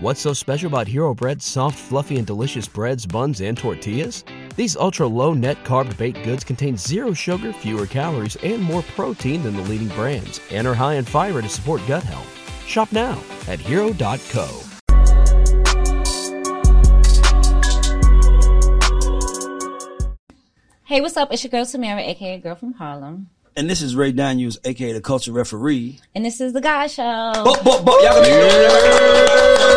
What's so special about Hero Bread's soft, fluffy, and delicious breads, buns, and tortillas? These ultra low net carb baked goods contain zero sugar, fewer calories, and more protein than the leading brands, and are high in fiber to support gut health. Shop now at hero.co. Hey, what's up? It's your girl Samara, aka Girl from Harlem. And this is Ray Daniels, aka the culture referee. And this is the Guy Show. Bo- bo- bo- y'all gonna-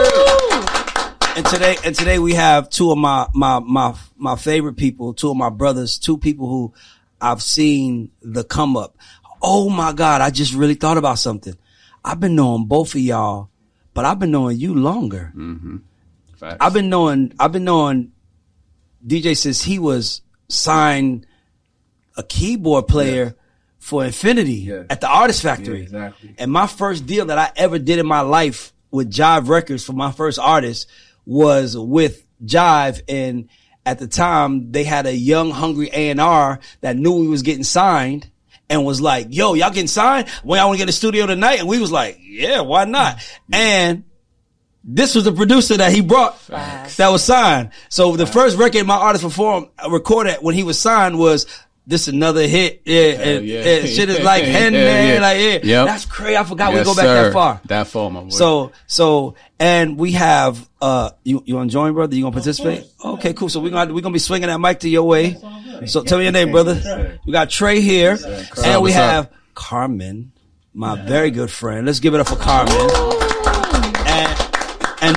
and today, and today we have two of my my my my favorite people, two of my brothers, two people who I've seen the come up. Oh my God, I just really thought about something. I've been knowing both of y'all, but I've been knowing you longer. Mm-hmm. Facts. I've been knowing I've been knowing DJ since he was signed a keyboard player for Infinity Yeah. at the Artist Factory. Yeah, exactly. And my first deal that I ever did in my life with Jive Records for my first artist was with Jive and at the time they had a young hungry A&R that knew we was getting signed and was like, yo, y'all getting signed? When y'all want to get a studio tonight? And we was like, yeah, why not? And this was the producer that he brought Facts. that was signed. So the first record my artist performed, uh, recorded when he was signed was this another hit. Yeah, and, yeah. and shit is like hen Hell man, yeah. like yeah. Yep. That's crazy. I forgot we go back sir. that far. That far, my boy. So so and we have uh you you want to join, brother? You gonna participate? Okay, cool. So we're gonna we're gonna be swinging that mic to your way. So tell me your name, brother. We got Trey here, and we have Carmen, my very good friend. Let's give it up for Carmen.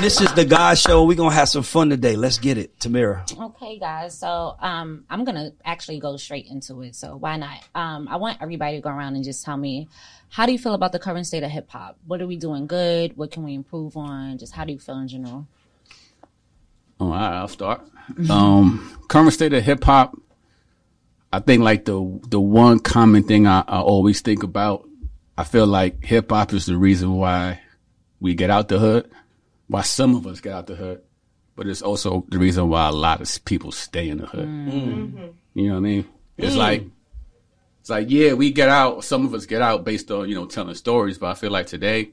And and this is the God Show. We're gonna have some fun today. Let's get it, Tamira. Okay, guys. So um, I'm gonna actually go straight into it. So why not? Um, I want everybody to go around and just tell me how do you feel about the current state of hip hop? What are we doing good? What can we improve on? Just how do you feel in general? Oh, all right, I'll start. Um, current state of hip hop. I think like the the one common thing I, I always think about. I feel like hip hop is the reason why we get out the hood, why some of us get out the hood, but it's also the reason why a lot of people stay in the hood. Mm-hmm. Mm-hmm. You know what I mean? It's mm. like it's like yeah, we get out. Some of us get out based on you know telling stories, but I feel like today,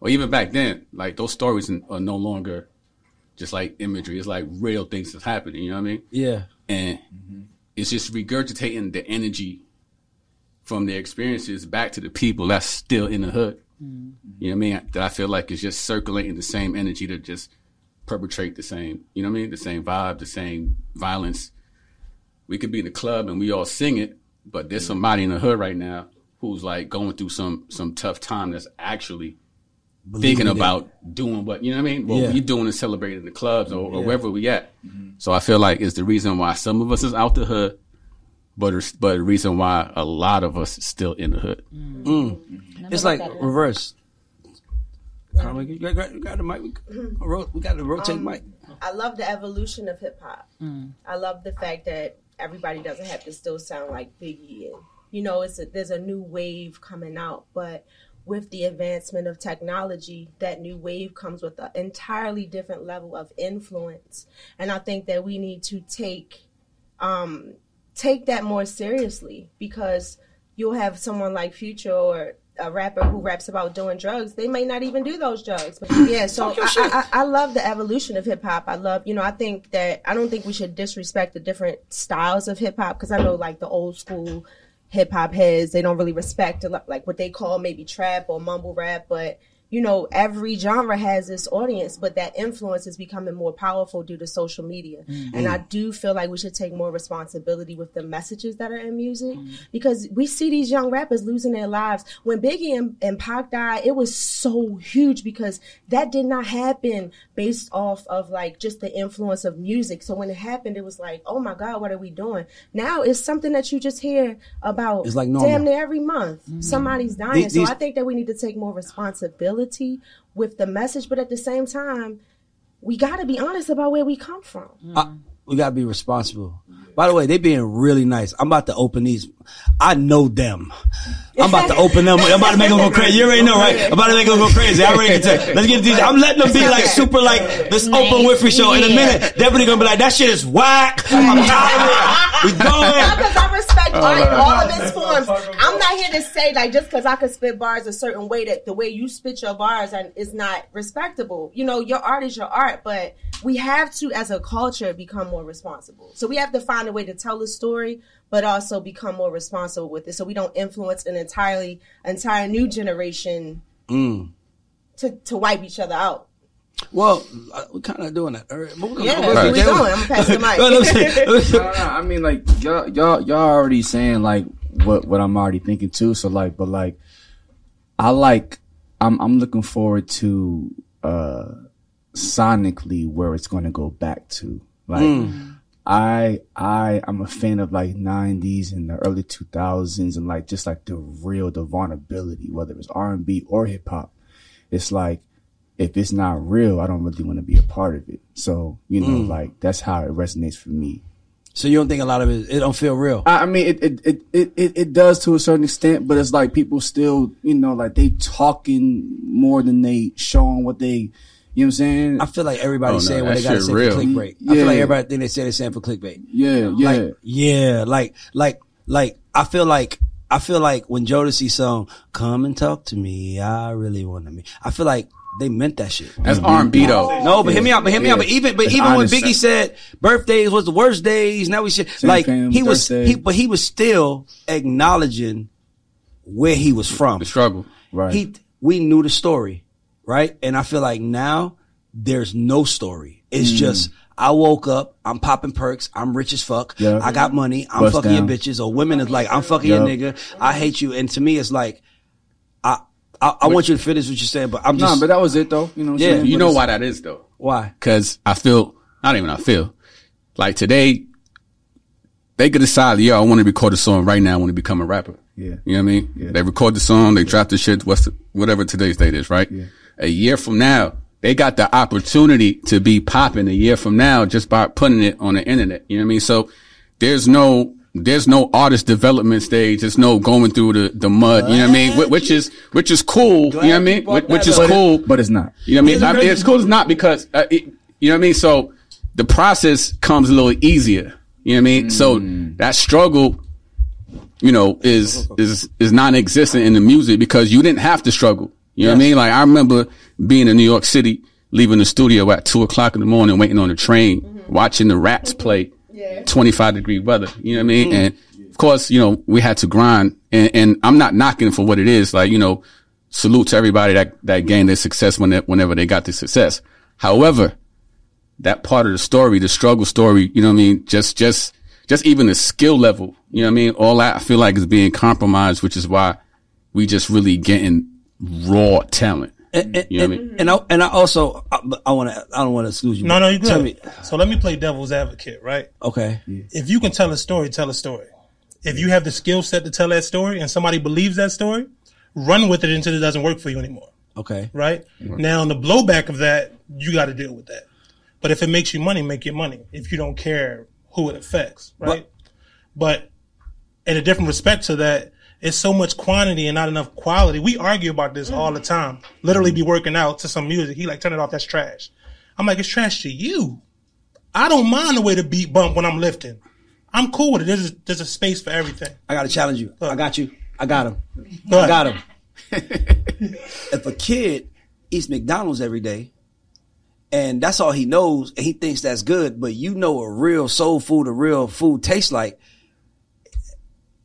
or even back then, like those stories are no longer just like imagery. It's like real things that's happening. You know what I mean? Yeah. And mm-hmm. it's just regurgitating the energy from their experiences back to the people that's still in the hood. Mm-hmm. You know what I mean? That I feel like is just circulating the same energy to just perpetrate the same. You know what I mean? The same vibe, the same violence. We could be in the club and we all sing it, but there's somebody in the hood right now who's like going through some some tough time that's actually thinking it. about doing what you know what I mean. What Yeah. we doing is celebrating in the clubs or, or wherever we at. Mm-hmm. So I feel like it's the reason why some of us is out the hood, but it's, but the reason why a lot of us is still in the hood. Mm. Mm. Mm-hmm. It's like reverse. Carmen, you got, got, got the mic. We, mm-hmm. ro- we got the rotate um, mic. I love the evolution of hip hop. I love the fact that everybody doesn't have to still sound like Biggie, and you know, it's a, there's a new wave coming out. But with the advancement of technology, that new wave comes with an entirely different level of influence, and I think that we need to take um, take that more seriously because you'll have someone like Future or a rapper who raps about doing drugs. They may not even do those drugs. But yeah, so I, I, I love the evolution of hip hop. I love, you know, I think that I don't think we should disrespect the different styles of hip hop because I know like the old school hip hop heads, they don't really respect a lot- like what they call maybe trap or mumble rap, but you know, every genre has its audience, but that influence is becoming more powerful due to social media. Mm-hmm. And I do feel like we should take more responsibility with the messages that are in music mm-hmm. because we see these young rappers losing their lives. When Biggie and, and Pac died, it was so huge because that did not happen based off of like just the influence of music. So when it happened, it was like, oh my God, what are we doing? Now it's something that you just hear about It's like normal. damn near every month. Mm-hmm. Somebody's dying. These- so these- I think that we need to take more responsibility with the message, but at the same time, we got to be honest about where we come from. I- we gotta be responsible. By the way, they being really nice. I'm about to open these. I know them. I'm about to open them. I'm about to make them go crazy. You already know, right? I'm about to make them go crazy. I already can tell. Let's get these. I'm letting them be like super like this Oprah Winfrey show. In a minute, Deputy gonna be like, that shit is whack. I'm tired of it. We going. because I respect art all of its forms. I'm not here to say like just because I could spit bars a certain way that the way you spit your bars and is not respectable. You know, your art is your art, but we have to, as a culture, become more responsible. So we have to find a way to tell the story, but also become more responsible with it, so we don't influence an entirely entire new generation to to wipe each other out. Well, uh, we're kind of doing that. All right, but we're gonna- Yeah, we're that's gonna- where we going. I'm gonna pass the mic. Well, let me say- let me say- No, no, I mean, like y'all, y'all, y'all already saying like what what I'm already thinking too. So like, but like, I like, I'm I'm looking forward to uh sonically where it's going to go back to. Like, I I I'm a fan of like '90s and the early 2000s and like just like the real the vulnerability, whether it's R&B or hip hop. It's like if it's not real, I don't really want to be a part of it. So you know, mm. like that's how it resonates for me. So you don't think a lot of it? It don't feel real. I I mean, it, it, it, it, it does to a certain extent, but it's like people still, you know, like they talking more than they showing what they, you know what I'm saying? I feel like everybody's Oh, no, saying what they got to say real. for clickbait. I feel like everybody think they say they're saying for clickbait. yeah, yeah. Like, yeah, like, like, like, I feel like, I feel like when Jodeci song, come and talk to me, I really want to me. I feel like they meant that shit. That's mm-hmm. R&B though. No, but hear me out, but hear me out. But even, but It's even when honest. Biggie said birthdays was the worst days, now we should, Same like, fam, he was, he, but he was still acknowledging where he was from. The struggle. right. He, we knew the story, right? And I feel like now there's no story. It's Mm. just I woke up, I'm popping perks, I'm rich as fuck, Yeah. I got money, I'm Bust fucking down. your bitches, or women is like I'm fucking your nigga, I hate you, and to me it's like I I, I want you to finish what you're saying, but I'm just. nah, but that was it though. You know what I'm Yeah. saying? You But know why that is though? why Cause I feel, not even I feel, like today, they could decide, yo, I want to record a song right now. I want to become a rapper. Yeah. You know what I mean? Yeah. They record the song, they drop the shit, what's the, whatever today's date is, right? A year from now, they got the opportunity to be popping a year from now just by putting it on the internet. You know what I mean? So there's no, there's no artist development stage. There's no going through the, the mud. You know what I mean? Which is, which is cool. you know what I mean? Which, which is that up. cool. But it's not. You know what I mean? I mean it's cool. It's not because, uh, it, you know what I mean? So the process comes a little easier. You know what I mean? So that struggle, you know, is, is, is non-existent in the music because you didn't have to struggle. You know what I mean? Like I remember being in New York City, leaving the studio at two o'clock in the morning, waiting on the train, mm-hmm. watching the rats mm-hmm. play Yeah. 25 degree weather. You know what I mean? Mm. And of course, you know, we had to grind and, and I'm not knocking for what it is. Like, you know, salute to everybody that, that gained their success when they, whenever they got the success. However, that part of the story, the struggle story, you know what I mean? Just, just, just even the skill level, you know what I mean? All that I feel like is being compromised, which is why we just really getting raw talent. and, and, You know what I and, and I and I also I, I want to I don't want to lose you. No, no, you Tell good. me, So let me play devil's advocate, right? okay, If you can tell a story, tell a story. If you have the skill set to tell that story and somebody believes that story, run with it until it doesn't work for you anymore, okay, right? Now, on the blowback of that, you got to deal with that. But if it makes you money, make your money. If you don't care who it affects, right? But, in a different respect to that, it's so much quantity and not enough quality. We argue about this all the time. Literally be working out to some music. He like, turn it off. That's trash. I'm like, it's trash to you. I don't mind the way the beat bump when I'm lifting. I'm cool with it. There's a, there's a space for everything. I got to challenge you. I got you. I got him. Go I got him. if a kid eats McDonald's every day and that's all he knows and he thinks that's good, but you know a real soul food, a real food tastes like,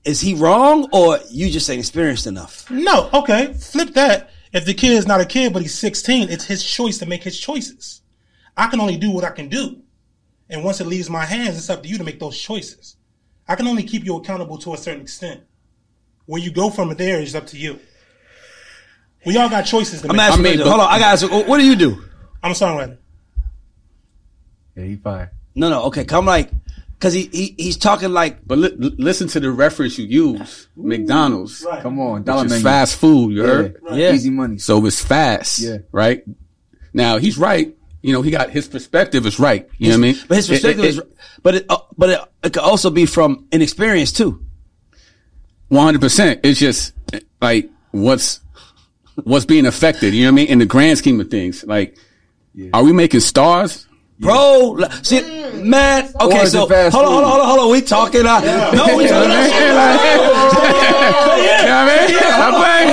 is he wrong or you just ain't experienced enough? No, okay. Flip that. If the kid is not a kid, but he's 16, it's his choice to make his choices. I can only do what I can do. And once it leaves my hands, it's up to you to make those choices. I can only keep you accountable to a certain extent. Where you go from there is up to you. We all got choices to I'm make. asking I mean, you, hold on, I got to ask, what do you do? I'm a songwriter. Yeah, he fine. No, no, okay, come like, cause he, he he's talking like, But li- li- listen to the reference you use, McDonald's, Right. Come on, dollar which is menu. fast food. You Yeah. heard? Yeah. Easy money. So it's fast. Yeah. Right. Now he's right. You know, he got his perspective is right. You know what I mean? but his It- perspective it- is, but it, uh, but it, it could also be from inexperience too. One hundred percent. It's just like what's what's being affected. You know what I mean? In the grand scheme of things, like, are we making stars? Bro, see, mm. man. Okay, so hold on, hold on, hold on, hold on. We talking? Uh, No, we You know what talking. Like- You know what I mean? Stop playing.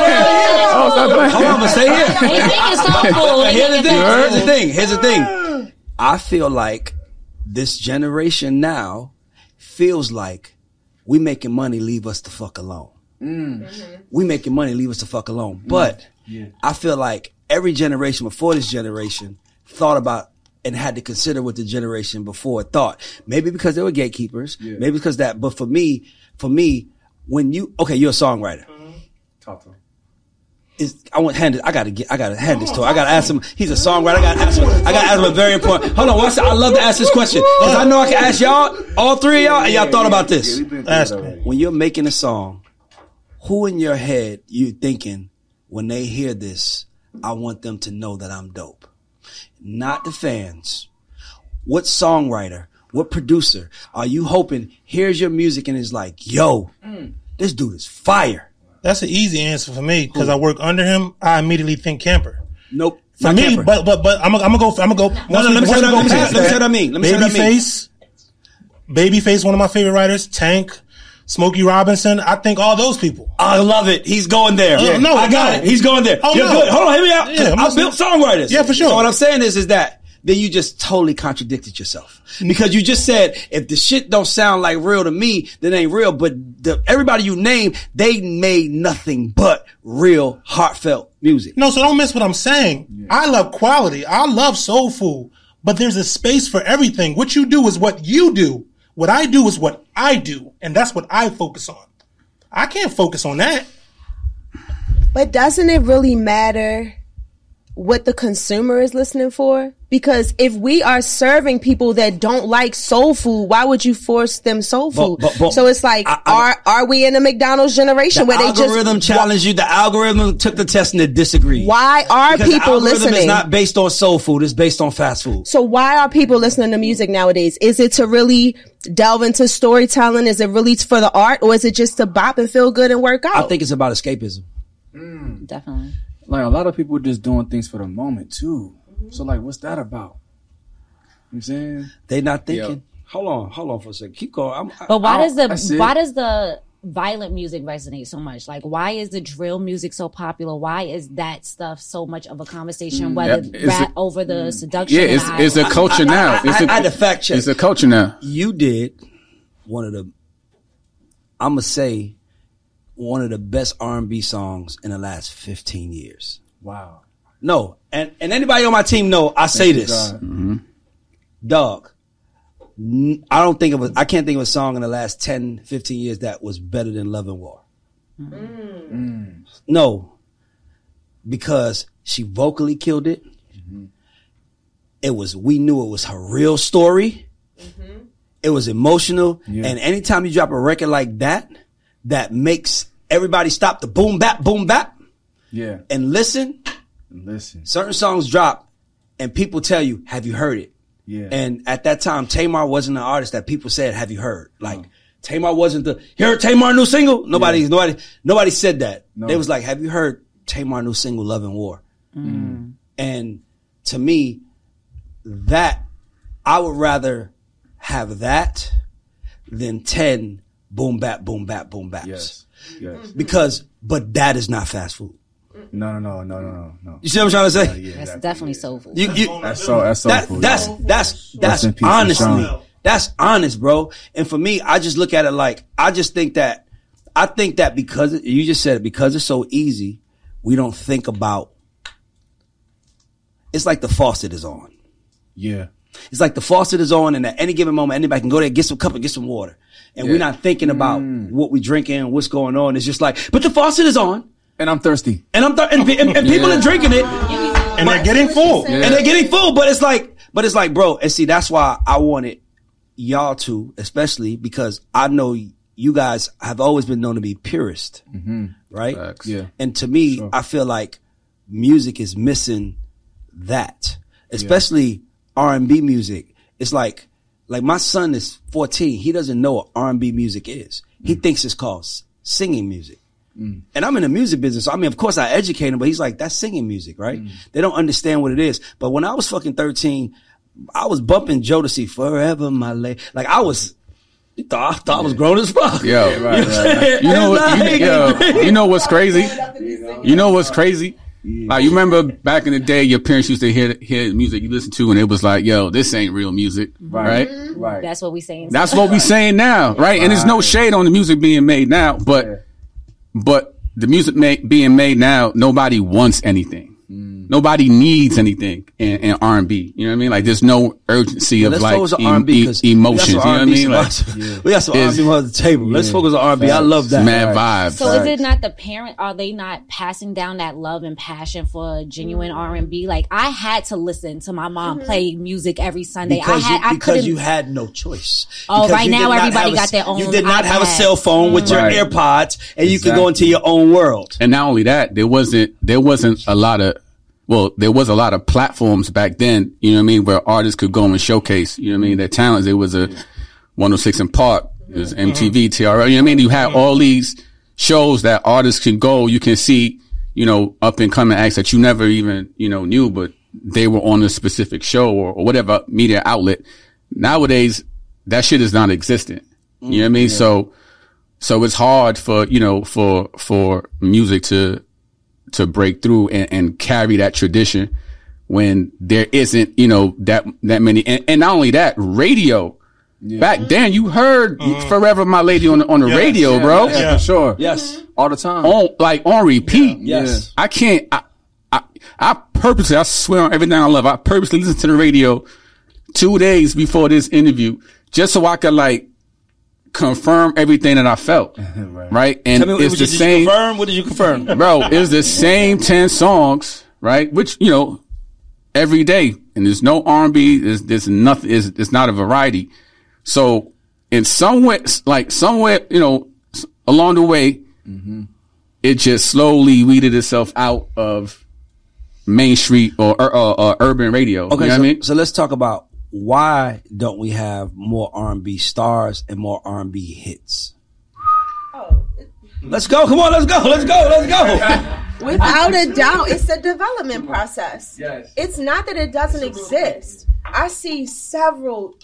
Oh, stop playing. Hold on, but stay here. They think it's so cool. But They here's the thing. Here's the thing. Here's the thing. I feel like this generation now feels like we making money. Leave us the fuck alone. Mm. We making money. Leave us the fuck alone. Mm. But I feel like every generation before this generation thought about and had to consider what the generation before thought. Maybe because they were gatekeepers. Maybe because that. But for me, for me, when you okay, you're a songwriter mm-hmm. Talk to him. is I want hand it. I gotta get. I gotta hand this to him. I gotta ask him. He's a songwriter. I gotta ask him. I gotta ask him a very important. Hold on. One second. I love to ask this question because I know I can ask y'all, all three of y'all, and y'all thought about this. Ask me. When you're making a song, who in your head you thinking when they hear this? I want them to know that I'm dope. Not the fans. What songwriter? What producer are you hoping hears your music and is like, yo, this dude is fire? That's an easy answer for me because I work under him. I immediately think camper. Nope. For me, Camper. but but but I'm gonna go. I'm gonna go. No, no, let me say what I mean. Let me say what I mean. Let me say what I mean. Babyface, Babyface, one of my favorite writers. Tank, Smokey Robinson. I think all those people. I love it. He's going there. Yeah. No, I got no. it. He's going there. Oh, You're no. good. Hold on, hear me out. Yeah, I'm I built songwriters. Yeah, for sure. So what I'm saying is, is that then you just totally contradicted yourself because you just said if the shit don't sound like real to me, then it ain't real. But the, everybody you name, they made nothing but real heartfelt music. No, so don't miss what I'm saying. I love quality. I love soul food, but there's a space for everything. What you do is what you do. What I do is what I do, and that's what I focus on. I can't focus on that. But doesn't it really matter what the consumer is listening for? Because if we are serving people that don't like soul food, why would you force them soul food? but- but- so it's like, I- I- are are we in the McDonald's generation The where they just algorithm just challenged you. The algorithm took the test and it disagreed. Why are Because the people algorithm is listening? not based on soul food. It's based on fast food. So why are people listening to music nowadays? Is it to really delve into storytelling? Is it really for the art, or is it just to bop and feel good and work out? I think it's about escapism. Mm, definitely. Like a lot of people are just doing things for the moment too. So like, what's that about? You know what I'm saying? They not thinking. Hold on, hold on for a second. Keep going. I'm, But why I- does the why does the violent music resonate so much? Like, why is the drill music so popular? Why is that stuff so much of a conversation? Mm. Whether Yeah, it's rap a- over the mm. seduction? Yeah, it's and it's a I- culture now. It's I- a- I had to fact check. It's a culture now. you did one of the I'm gonna say one of the best R&B songs in the last 15 years. Wow. No, and and anybody on my team know I say Thank you, this, God. Mm-hmm. dog. n- I don't think of a, I can't think of a song in the last 10, 15 years that was better than Love and War. Mm. No, because she vocally killed it. Mm-hmm. It was we knew it was her real story. Mm-hmm. It was emotional, Yeah. and anytime you drop a record like that, that makes everybody stop the boom bap boom bap Yeah. and listen. Listen. Certain songs drop, and people tell you, "Have you heard it?" Yeah. And at that time, Tamar wasn't an artist that people said, "Have you heard?" Like Tamar wasn't the here Tamar new single. Nobody, Yeah. nobody, nobody said that. No. They was like, "Have you heard Tamar new single, Love and War?" Mm. And to me, that I would rather have that than ten boom bap boom bap boom baps. yes. Yes. Because, but that is not fast food. No, no, no, no, no, no, no. You see what I'm trying to say? Yeah, yeah, That's exactly, definitely yeah. soulful. You, you, That's so. That's so. that, cool, that's yeah. that's that's in peace, honestly that's honest, bro. And for me, I just look at it like I just think that I think that because it- you just said it because it's so easy, we don't think about. It's like the faucet is on. Yeah. It's like the faucet is on, and at any given moment, anybody can go there, get some cup, and get some water. And we're not thinking about Mm. what we're drinking, what's going on. It's just like, but the faucet is on, And I'm thirsty. and I'm th- and, and, and people are drinking it. and they're getting full. and they're getting full. But it's like, but it's like, bro. And see, that's why I wanted y'all to, especially because I know you guys have always been known to be purist, right? Facts. Yeah. And to me, I feel like music is missing that, especially R and B music. It's like, like my son is 14. He doesn't know what R and B music is. He mm. thinks it's called singing music. Mm. And I'm in the music business. So I mean, of course I educate him, but he's like, that's singing music, right? Mm. They don't understand what it is. But when I was fucking 13, I was bumping Jodeci forever, my lady. Like I was, you thought, I thought I was grown as fuck. Yo, You know what I'm? You know, what, like- you, yo, you know what's crazy? You know what's crazy? Like you remember back in the day, your parents used to hear hear music you listen to, and it was like, "Yo, this ain't real music," right? Right. Mm-hmm. That's what we saying. That's what we saying now, right? And there's no shade on the music being made now, but but the music ma- being made now, nobody wants anything. Nobody needs anything in, in R and B. You know what I mean? Like there's no urgency of Let's like focus on em- e- emotions. You know what I mean? Like we got some Is- R&B on the table. Let's focus on R&B. I love that. mad vibes. So is it not the parent? Are they not passing down that love and passion for genuine. R and B? Like I had to listen to my mom mm-hmm. play music every Sunday. Because, I had, you, I because you had no choice. Oh, Because right now everybody have a- got their own You did not have a cell phone with your Right. AirPods, and you could go into your own world. And not only that, there wasn't there wasn't a lot of well, there was a lot of platforms back then, you know what I mean, where artists could go and showcase, you know what I mean, their talents. It was a 106 & Park, it was mm-hmm. MTV, TRL, you know what I mean? You had mm-hmm. all these shows that artists can go, you can see, you know, up and coming acts that you never even, you know, knew, but they were on a specific show or, or whatever media outlet. Nowadays, that shit is not existent. You know what I mean? Mm-hmm. So, so it's hard for, you know, for, for music to, to break through and, and carry that tradition when there isn't, you know, that, that many. And, and not only that, radio. Back mm-hmm. then you heard mm-hmm. Forever My Lady on the, on the radio, bro. Yeah, for sure. Yes. Mm-hmm. All the time. On, like on repeat. Yes. I can't, I, I, I purposely, I swear on everything I love, I purposely listened to the radio two days before this interview just so I could like confirm everything that I felt. right. And Tell me, it's what the did you same confirm? What did you confirm? bro, it's the same 10 songs, right? Which, you know, every day. And there's no R&B. There's, there's nothing, it's, it's not a variety. So in some way, like somewhere, you know, along the way, mm-hmm. it just slowly weeded itself out of mainstream or, or, or, or urban radio. Okay, you know so, what I mean? so let's talk about why don't we have more R&B stars and more R&B hits? Oh, Let's go. Come on. Let's go. Let's go. Let's go. Without a doubt, it's a development process. Yes. It's not that it doesn't exist. I see several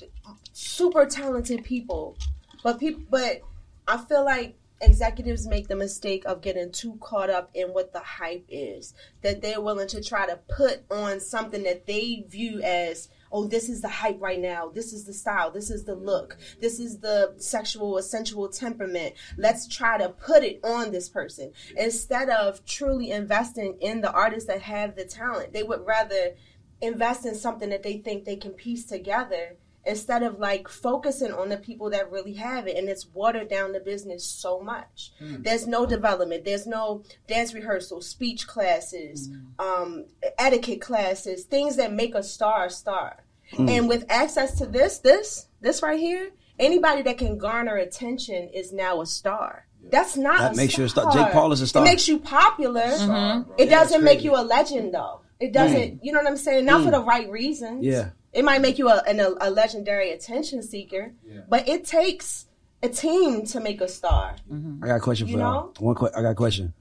super talented people, but people, but I feel like executives make the mistake of getting too caught up in what the hype is. That they're willing to try to put on something that they view as oh, this is the hype right now. This is the style. This is the look. This is the sexual or sensual temperament. Let's try to put it on this person instead of truly investing in the artists that have the talent. They would rather invest in something that they think they can piece together instead of like focusing on the people that really have it and it's watered down the business so much hmm. there's no development there's no dance rehearsal speech classes hmm. um, etiquette classes things that make a star a star hmm. and with access to this this this right here anybody that can garner attention is now a star that's not That a makes you a star. star. Jake Paul is a star. It makes you popular. Mm-hmm. It doesn't make you a legend, though. It doesn't. You know what I'm saying? Not for the right reasons. Yeah. It might make you a, an, a legendary attention seeker, but it takes a team to make a star. Mm-hmm. I got a question for You y'all. know? One que- I got a question.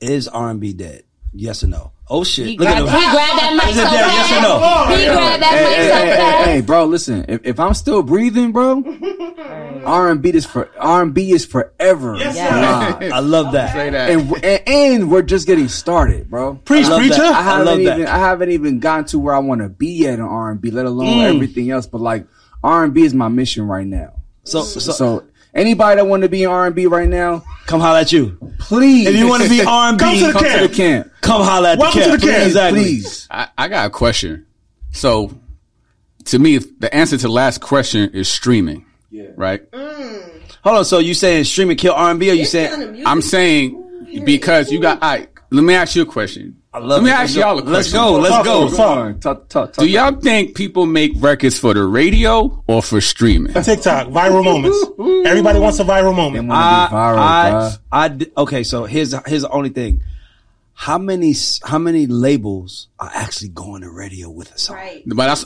Is R&B dead? Yes or no? Oh shit! He Look at grabbed, him. he grabbed that mic so it dead? Yes or no? He grabbed that Hey, mic hey, so hey, hey, fast. hey, bro, listen. If, if I'm still breathing, bro, R and B is for R and B is forever. Yes, alive. I love that. Say that. and, and and we're just getting started, bro. Preach, I love preacher. that. I I haven't love even that. I haven't even gotten to where I want to be yet in R and B, let alone Mm. everything else. But like R and B is my mission right now. So, So, so, anybody that want to be in R and B right now, come holler at you. please. If you want to be R&B, Come to the come camp. to the camp, come holler at Welcome the to the camp. Exactly. please. I, I got a question. So, to me, the answer to the last question is streaming. Yeah. Right? Mm. Hold on. So you saying streaming kill R&B? Or you It's saying? I'm saying because you got. I let me ask you a question. I love let me it. ask y'all a question. Let's go. Let's Talk go. to us. Come on, talk, talk, talk. Do y'all think people make records for the radio or for streaming? TikTok, viral moments. Everybody wants a viral moment. wanna I, be viral, I, bruh. I okay. So here's here's the only thing. How many s- how many labels are actually going to radio with a song? Right. But that's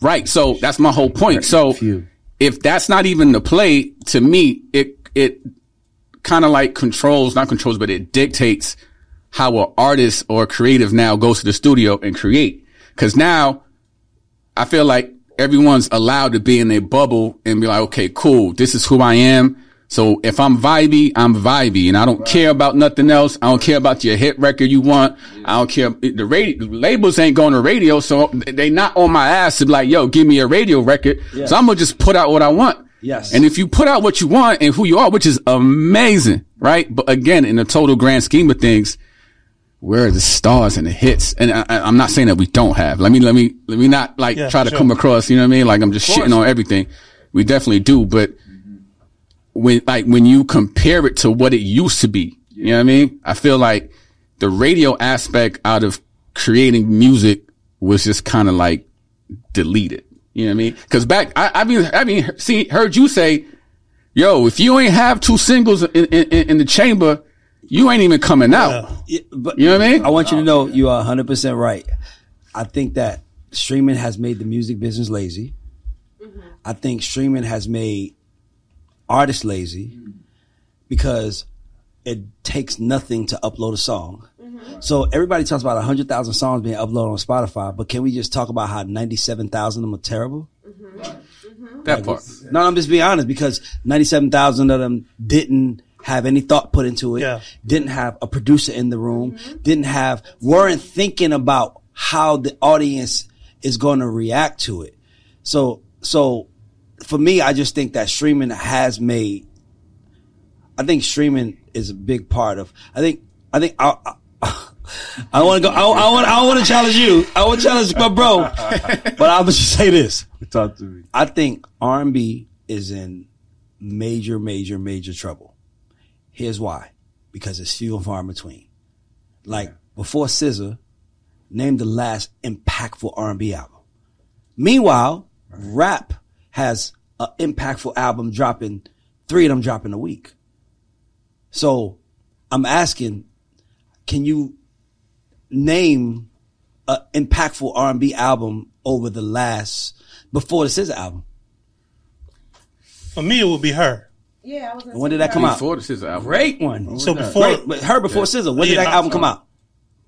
right. So that's my whole point. So few. if that's not even the play, to me, it it kind of like controls, not controls, but it dictates how an artist or a creative now goes to the studio and create. Cause now I feel like everyone's allowed to be in a bubble and be like, okay, cool. This is who I am. So if I'm vibey, I'm vibey and I don't care about nothing else. I don't care about your hit record you want. I don't care. The radio, the labels ain't going to radio. So they not on my ass to be like, yo, give me a radio record. So I'm going to just put out what I want. Yes. And if you put out what you want and who you are, which is amazing, right? But again, in the total grand scheme of things, where are the stars and the hits? And I, I'm not saying that we don't have. Let me, let me, let me not like Yeah, try to sure. come across, you know what I mean? Like I'm just shitting on everything. We definitely do, but when, like when you compare it to what it used to be, you know what I mean? I feel like the radio aspect out of creating music was just kind of like deleted. You know what I mean? Cause back, I, I mean, I mean, see, heard you say, yo, if you ain't have two singles in, in, in the chamber, you ain't even coming out. Yeah, but You know what I mean? I want you to oh, know you are 100% right. I think that streaming has made the music business lazy. Mm-hmm. I think streaming has made artists lazy because it takes nothing to upload a song. Mm-hmm. So everybody talks about 100,000 songs being uploaded on Spotify, but can we just talk about how 97,000 of them are terrible? Mm-hmm. That part. No, I'm just being honest because 97,000 of them didn't have any thought put into it. Yeah. Didn't have a producer in the room. Mm-hmm. Didn't have, weren't thinking about how the audience is going to react to it. So, so for me, I just think that streaming has made, I think streaming is a big part of, I think, I think, I, I, I want to go, I, I want, I want to challenge you. I want to challenge my bro. But I'll just say this. Talk to me. I think R&B is in major, major, major trouble. Here's why. Because it's few and far in between. Like before SZA, name the last impactful R&B album. Meanwhile, rap has an impactful album dropping, three of them dropping a week. So I'm asking, can you name an impactful R&B album over the last, before the SZA album? For me, it would be her. Yeah, I was. When say did that come out? Before this is album. Great one. So before Great, but her before SZA. When did that no, album come out?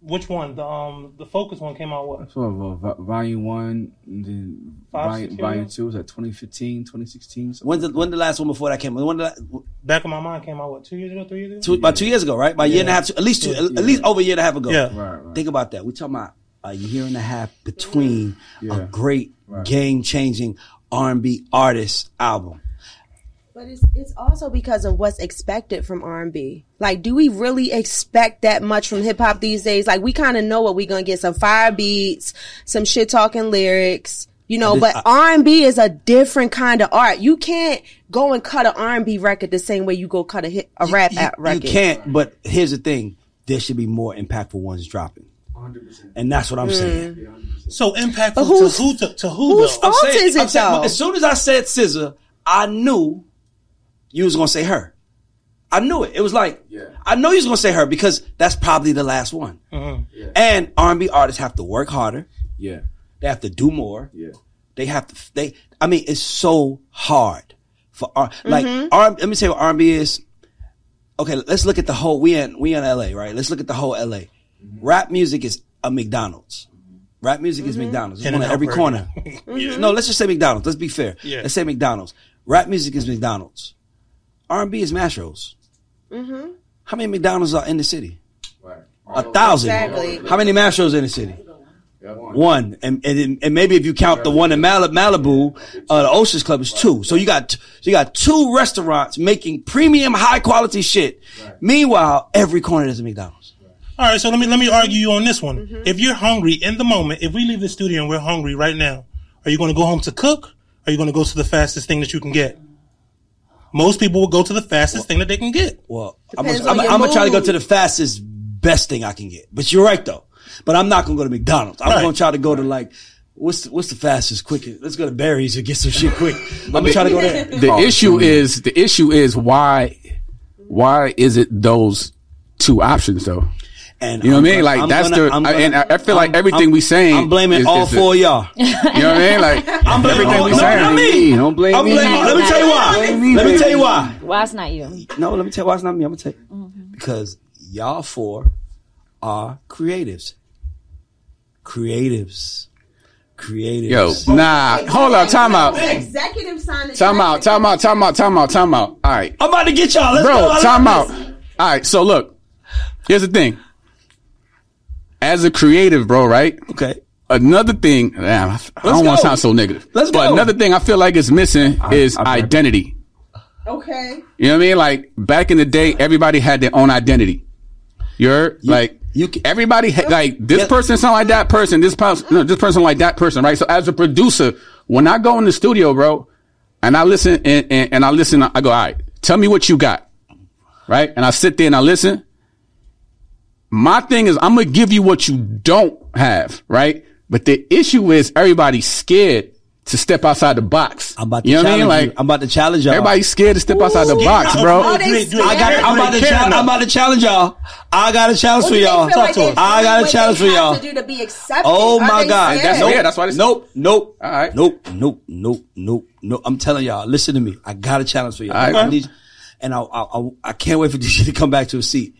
which one? The um the Focus one came out what? So uh, vo- volume one, and then Five, volume, six volume two was at 2015, 2016. something When's the when the last one before that came? When did that, Back of my mind came out what? Two years ago? Three years ago? two, about two years ago, right? About a year and a half, two- at least two, at least over a year and a half ago. Yeah. Right, right. Think about that. We're talking about a year and a half between a Yeah. great game changing R and B artist album. But it's it's also because of what's expected from R and B. Like, do we really expect that much from hip hop these days? Like, we kind of know what we're gonna get: some fire beats, some shit talking lyrics, you know. But R and B is a different kind of art. You can't go and cut an R and B record the same way you go cut a hit, a rap you, you record. can't. But here's the thing: there should be more impactful ones dropping, 100%. and that's what I'm saying. Mm. So impactful But who's- to who? To, to who who's though? fault saying- is it I'm saying- though? As soon as I said SZA, I knew you was gonna say her. I knew it. It was like I know you was gonna say her because that's probably the last one. And R&B artists have to work harder. Yeah, They have to do more. yeah. They have to. They. I mean, it's so hard for R. Like Mm-hmm. R. Let me tell you what R&B is. Okay, let's look at the whole. We in we in LA, right? Let's look at the whole LA. Mm-hmm. Rap music is a McDonald's. Mm-hmm. Rap music is McDonald's. It's one at In-N-Out every corner. Yeah. No, let's just say McDonald's. Let's be fair. Yeah. Let's say McDonald's. Rap music is McDonald's. R&B is Mastro's. How many McDonald's are in the city? Right. A thousand. Exactly. How many Mastro's in the city? One, one. and, and and maybe if you count the one in Mal- Malibu, uh, the Oceans Club is two. So you got so you got two restaurants making premium, high quality shit. Meanwhile, every corner is a McDonald's. All right, so let me let me argue you on this one. If you're hungry in the moment, if we leave the studio and we're hungry right now, are you going to go home to cook? Or are you going to go to the fastest thing that you can get? Most people will go to the fastest thing that they can get. Well, I'm Depends gonna, I'm, your I'm gonna try to go mood. to the fastest, best thing I can get. But you're right though. But I'm not gonna go to McDonald's. I'm Right. gonna try to go to like. What's the, what's the fastest, quickest? Let's go to Barry's and get some shit quick. I'm gonna try to go there. The oh, issue is the issue is why why is it those two options though? And You know what I I'm mean? gonna- Like I'm that's gonna- the, I'm I, and gonna- I, I feel like I'm- everything I'm- we saying. I'm blaming is- all is four of y'all. You know what I mean? Like I'm blaming everything all, we no, saying. not me. Don't blame I'm me. blaming. Let me tell you why. Blame me, Let me tell you why. Why it's not you? No, let me tell you why it's not me. I'm gonna tell you mm-hmm. because y'all four are creatives. Creatives. Creatives. Yo, nah, hold up, time out, Executive sign. time out, time out, time out, time out, time out. All right, I'm about to get y'all. Let's bro, go. I time out. All right, so look, here's the thing. As a creative, bro, right? Okay. Another thing, damn, I, I don't want to sound so negative. Let's but go. another thing I feel like is missing is I- identity. Okay. You know what I mean? Like back in the day, everybody had their own identity. You're like you can- everybody ha- like this Yeah. person sound like that person. This person, no, this person like that person, right? So as a producer, when I go in the studio, bro, and I listen and, and, and I listen, I go, all right, tell me what you got, right? And I sit there and I listen. My thing is, I'm gonna give you what you don't have, right? But the issue is everybody's scared to step outside the box. I'm about to you know what I challenge mean? you. Like I'm about to challenge y'all. everybody's scared to step outside the box, bro. They Do they- do they scared. I got. I'm about to. Care Challenge, enough. I'm about to challenge y'all. I got a challenge for y'all. feel like to us. I got a challenge for y'all. have To do to be accepted. Oh my they God! scared? That's- yeah, that's why they- Nope, nope, All right. nope, nope, nope, nope, nope. I'm telling y'all. Listen to me. I got a challenge for y'all. All right. I need, and I, I, I, I can't wait for DJ to come back to a seat,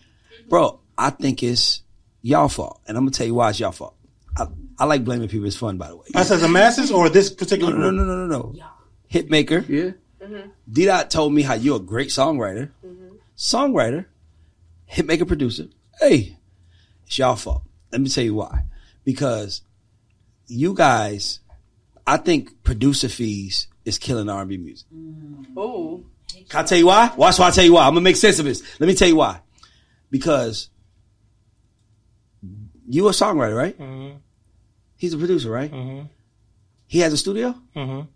bro. I think it's y'all fault, and I'm gonna tell you why it's y'all fault. I, I like blaming people. It's fun, by the way. Us as a masses or this particular No, no, group? no, no, no, no. Hitmaker. Yeah. Mm-hmm. D Dot told me how you're a great songwriter, mm-hmm. songwriter, hitmaker, producer. Hey, it's y'all fault. Let me tell you why. Because you guys, I think producer fees is killing R&B music. Mm. Ooh. Can I tell you why? Watch why I tell you why. I'm gonna make sense of this. Let me tell you why. Because you a songwriter, right? Mm-hmm. He's a producer, right? Mm-hmm. He has a studio. Mm-hmm.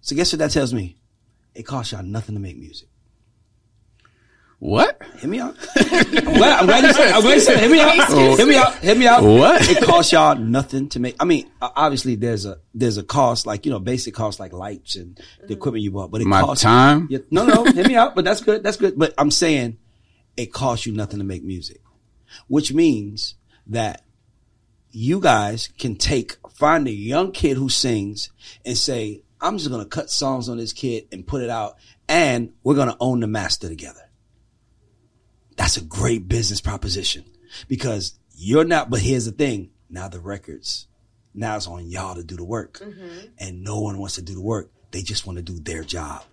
So guess what that tells me? It costs y'all nothing to make music. What? Hit me out. I'm glad, I'm glad you said. I'm glad you said. Hit me out. Oh. Hit me out. Hit me out. What? It costs y'all nothing to make. I mean, obviously there's a there's a cost like you know basic costs like lights and the equipment you bought, but it My costs time? Yeah, no, no, hit me out. But that's good. That's good. But I'm saying it costs you nothing to make music, which means that you guys can take find a young kid who sings and say, I'm just gonna cut songs on this kid and put it out, and we're gonna own the master together. That's a great business proposition because you're not. But here's the thing: now the records, now it's on y'all to do the work, mm-hmm. and no one wants to do the work. They just want to do their job.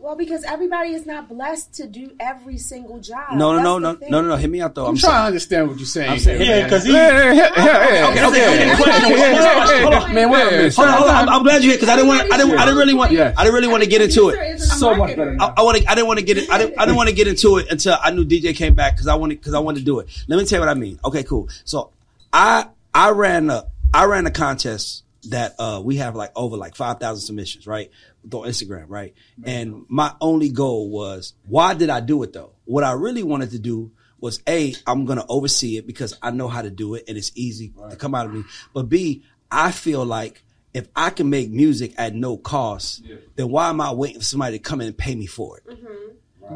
Well, because everybody is not blessed to do every single job. No, no, That's no, no, no, no, no. Hit me out though. I'm, I'm trying to understand what you're saying. saying- Yeah, because he. Yeah, yeah, yeah, yeah. Okay, okay. Man, wait a minute. Hold on, hold on. I'm, I'm glad you're here because I didn't want. I didn't. I didn't really want. I didn't really want to get into it. So much better I, I want to. I didn't want to get it. I didn't. I didn't want to get into it until I knew DJ came back because I wanted because I wanted to do it. Let me tell you what I mean. Okay, cool. So I I ran a I ran a contest that uh we have like over like five thousand submissions right on Instagram right, and my only goal was why did I do it though? What I really wanted to do was a I'm gonna oversee it because I know how to do it and it's easy to come out of me. But b I feel like if I can make music at no cost, then why am I waiting for somebody to come in and pay me for it?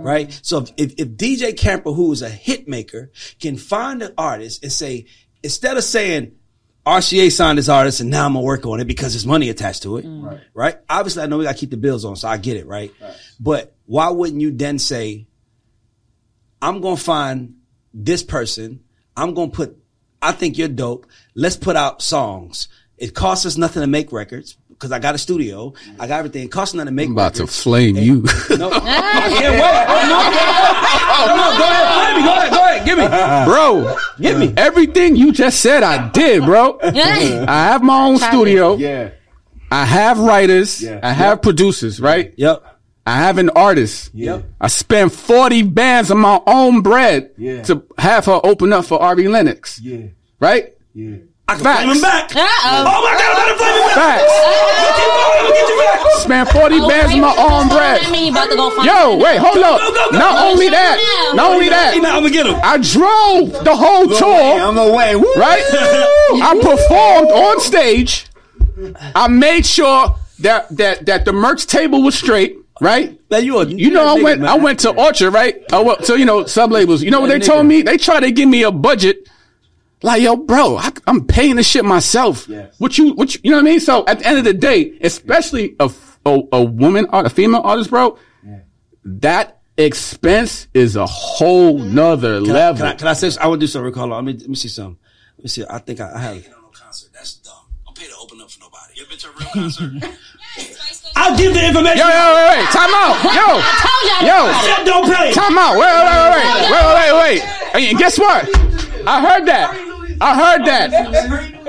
Right. So if, if, if DJ Camper, who is a hit maker, can find an artist and say, instead of saying, RCA signed this artist and now I'm gonna work on it because there's money attached to it. Mm. Right. Obviously, I know we gotta keep the bills on, so I get it, right? But why wouldn't you then say, I'm gonna find this person, I'm gonna put, I think you're dope, let's put out songs. It costs us nothing to make records because I got a studio, mm. I got everything. It costs nothing to make I'm about to records. flame you. No, I can't wait. Oh, no, no, no, go ahead, go ahead, go ahead, give me. bro, Give me. everything you just said, I did, bro. I have my own studio. Yeah. I have writers. Yeah. I have producers, right? Yep. I have an artist. Yep. I spent 40 bands on my own bread Yeah. to have her open up for Ari Lennox. Yeah. Right? Yeah. I can Facts. flame him back. Uh-oh. Oh my God, I'm about to flame him back. Facts. Keep going, I'm gonna get you back. Spent 40 bands in my arm bread. I mean, you about to go find Yo, wait, hold up. go, go, go. Not only that, not only that, I'm gonna get him. I drove the whole tour. I'm the way. Woo. right? I performed on stage. I made sure that that that the merch table was straight, right? Now you, a, You know, I went, I went to Orchard, right? Oh, I went, so you know, sub labels. You know what they told me? They tried to give me a budget. Like, yo, bro, I, I'm paying this shit myself. Yes. What you, what you, you know what I mean? So at the end of the day, especially a a woman, art, a female artist, bro, that expense is a whole nother Can I, level. can I, can I say? I want to do something. Hold on. Let me let me see something. Let me see. I think I, I have. it. concert. That's dumb. I'm paid to open up for nobody. You ever been to a real concert? I'll give the information. yo, yo, wait, wait, time out. Yo, yo, don't pay. time out. Wait, wait, wait, wait, wait, wait, wait, wait. And guess what? I heard that. I heard that.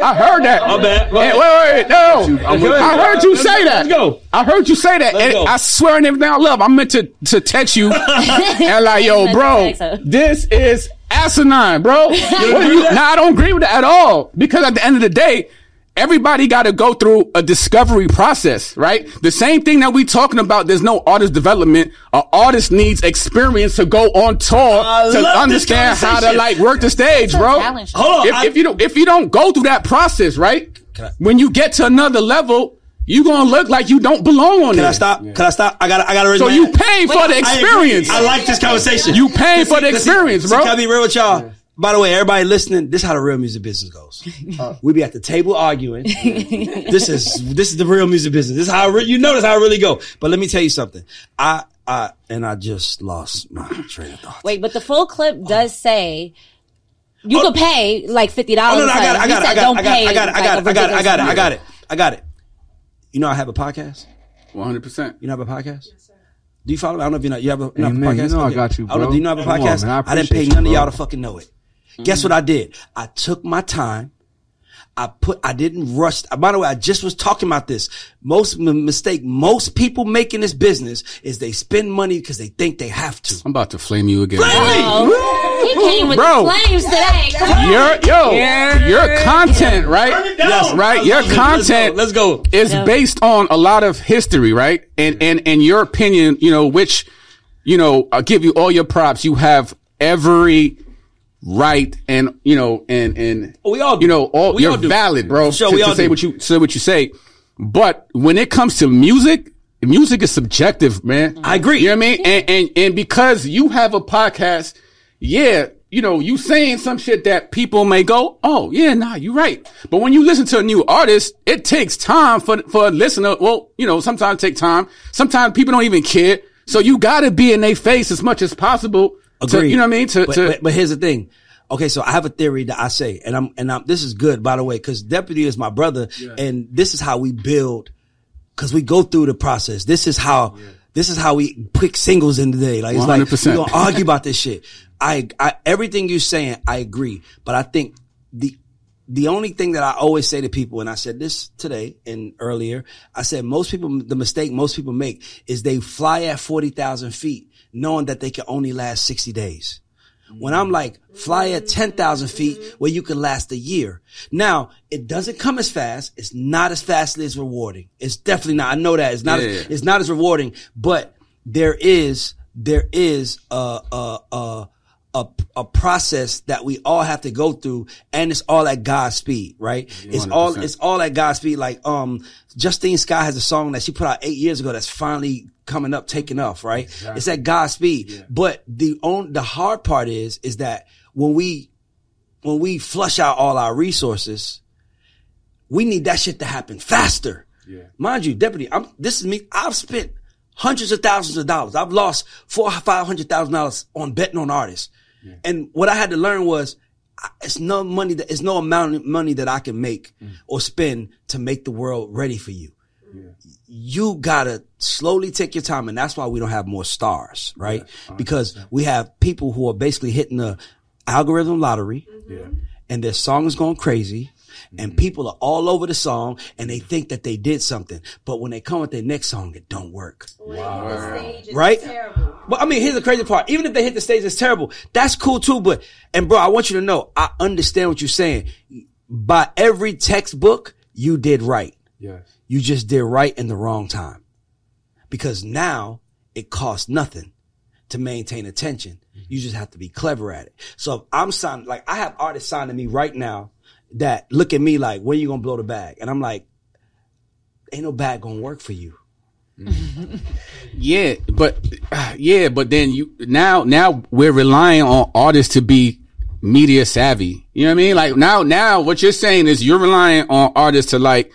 I heard that. My bad. Go Hey, wait, wait, no. I'm with you. I heard you say that. Let's go. I heard you say that. Let's And go. I swear on everything I love, I meant to, to text you and like, yo, bro, this is asinine, bro. What do you, nah, I don't agree with that at all. Because at the end of the day, everybody got to go through a discovery process, right? The same thing that we talking about. There's no artist development. An artist needs experience to go on tour I to understand how to like work the stage, bro. Hold on. If, I- if you don't, if you don't go through that process, right? I- when you get to another level, you gonna look like you don't belong on it. Can there. I stop? Can I stop? I got. I got to raise So my you hand. pay for the experience. I like this conversation. You paying for the Listen, experience, listen, bro. Can I be real with y'all? By the way, everybody listening, this is how the real music business goes. Uh, we be at the table arguing. this is this is the real music business. This is how it re- you know this how it really go. But let me tell you something. I I and I just lost my train of thought. Wait, but the full clip does uh, say you could oh, pay like fifty dollars. Oh, no, no, I got it. I got it. I got it. I got it. I got it. I got it. I got it. I got it. I got it. I got it. You know I have a podcast. One hundred percent. You know I have a podcast. Do you follow? I don't know if you know. You have a, you have a Amen. You podcast. know I got you, I don't know. bro. Do you know I have a Come on, podcast? man. I I, didn't pay appreciate you, none of y'all to fucking know it. Guess what mm-hmm. I did? I took my time. I put. I didn't rush. By the way, I just was talking about this. Most m- mistake most people make in this business is they spend money because they think they have to. I'm about to flame you again. He came with Bro. the flames today. Come. Your yo, your content, right? Yes, right. Your Let's go. content Let's go. is based on a lot of history, right? And and and your opinion, you know, which you know, I'll give you all your props. You have every right, and you know, and and oh, We all do. you know, all We you're all valid, bro. Sure, to, we to all say do. what you say, what you say. But when it comes to music, music is subjective, man. I agree. You know what I mean? And and and because you have a podcast, yeah, you know, you saying some shit that people may go, oh yeah, nah, you're right. But when you listen to a new artist, it takes time for for a listener. Well, you know, sometimes take time. Sometimes people don't even care. So you got to be in their face as much as possible. To, you know what I mean? To, but, to but, but here's the thing. Okay, so I have a theory that I say, and I'm and I'm, this is good by the way, because Deputy is my brother, and this is how we build, because we go through the process. This is how this is how we pick singles in the day. Like it's like 100%. we gonna argue about this shit. I, I everything you're saying, I agree, but I think the the only thing that I always say to people, and I said this today and earlier, I said most people, the mistake most people make is they fly at 40,000 feet knowing that they can only last 60 days. When I'm like, fly at 10,000 feet where you can last a year. Now, it doesn't come as fast. It's not as fast as rewarding. It's definitely not. I know that. It's not, Yeah. as, it's not as rewarding, but there is, there is uh, uh, a, a, a process that we all have to go through and it's all at God's speed, right? It's all, 100%. it's all at God's speed. Like, um, Justine Skye has a song that she put out eight years ago that's finally coming up, taking off, right? It's at God's speed. But the on, the hard part is, is that when we, when we flush out all our resources, we need that shit to happen faster. Yeah. Mind you, deputy, I'm, this is me. I've spent hundreds of thousands of dollars. I've lost four, five hundred thousand dollars on betting on artists. And what I had to learn was it's no money that it's no amount of money that I can make mm. or spend to make the world ready for you. You gotta slowly take your time, and that's why we don't have more stars, right? because we have people who are basically hitting the algorithm lottery, and their song is going crazy, and people are all over the song, and they think that they did something, but when they come with their next song, it don't work. Wow. Right? But I mean, here's the crazy part. Even if they hit the stage, it's terrible. That's cool too. But, and bro, I want you to know, I understand what you're saying. By every textbook, you did right. Yes. You just did right in the wrong time. Because now it costs nothing to maintain attention. You just have to be clever at it. So if I'm signing, like I have artists signing me right now that look at me like, when you gonna blow the bag? And I'm like, ain't no bag gonna work for you. Yeah, but yeah, but then you now now we're relying on artists to be media savvy. You know what I mean? Like now now what you're saying is you're relying on artists to like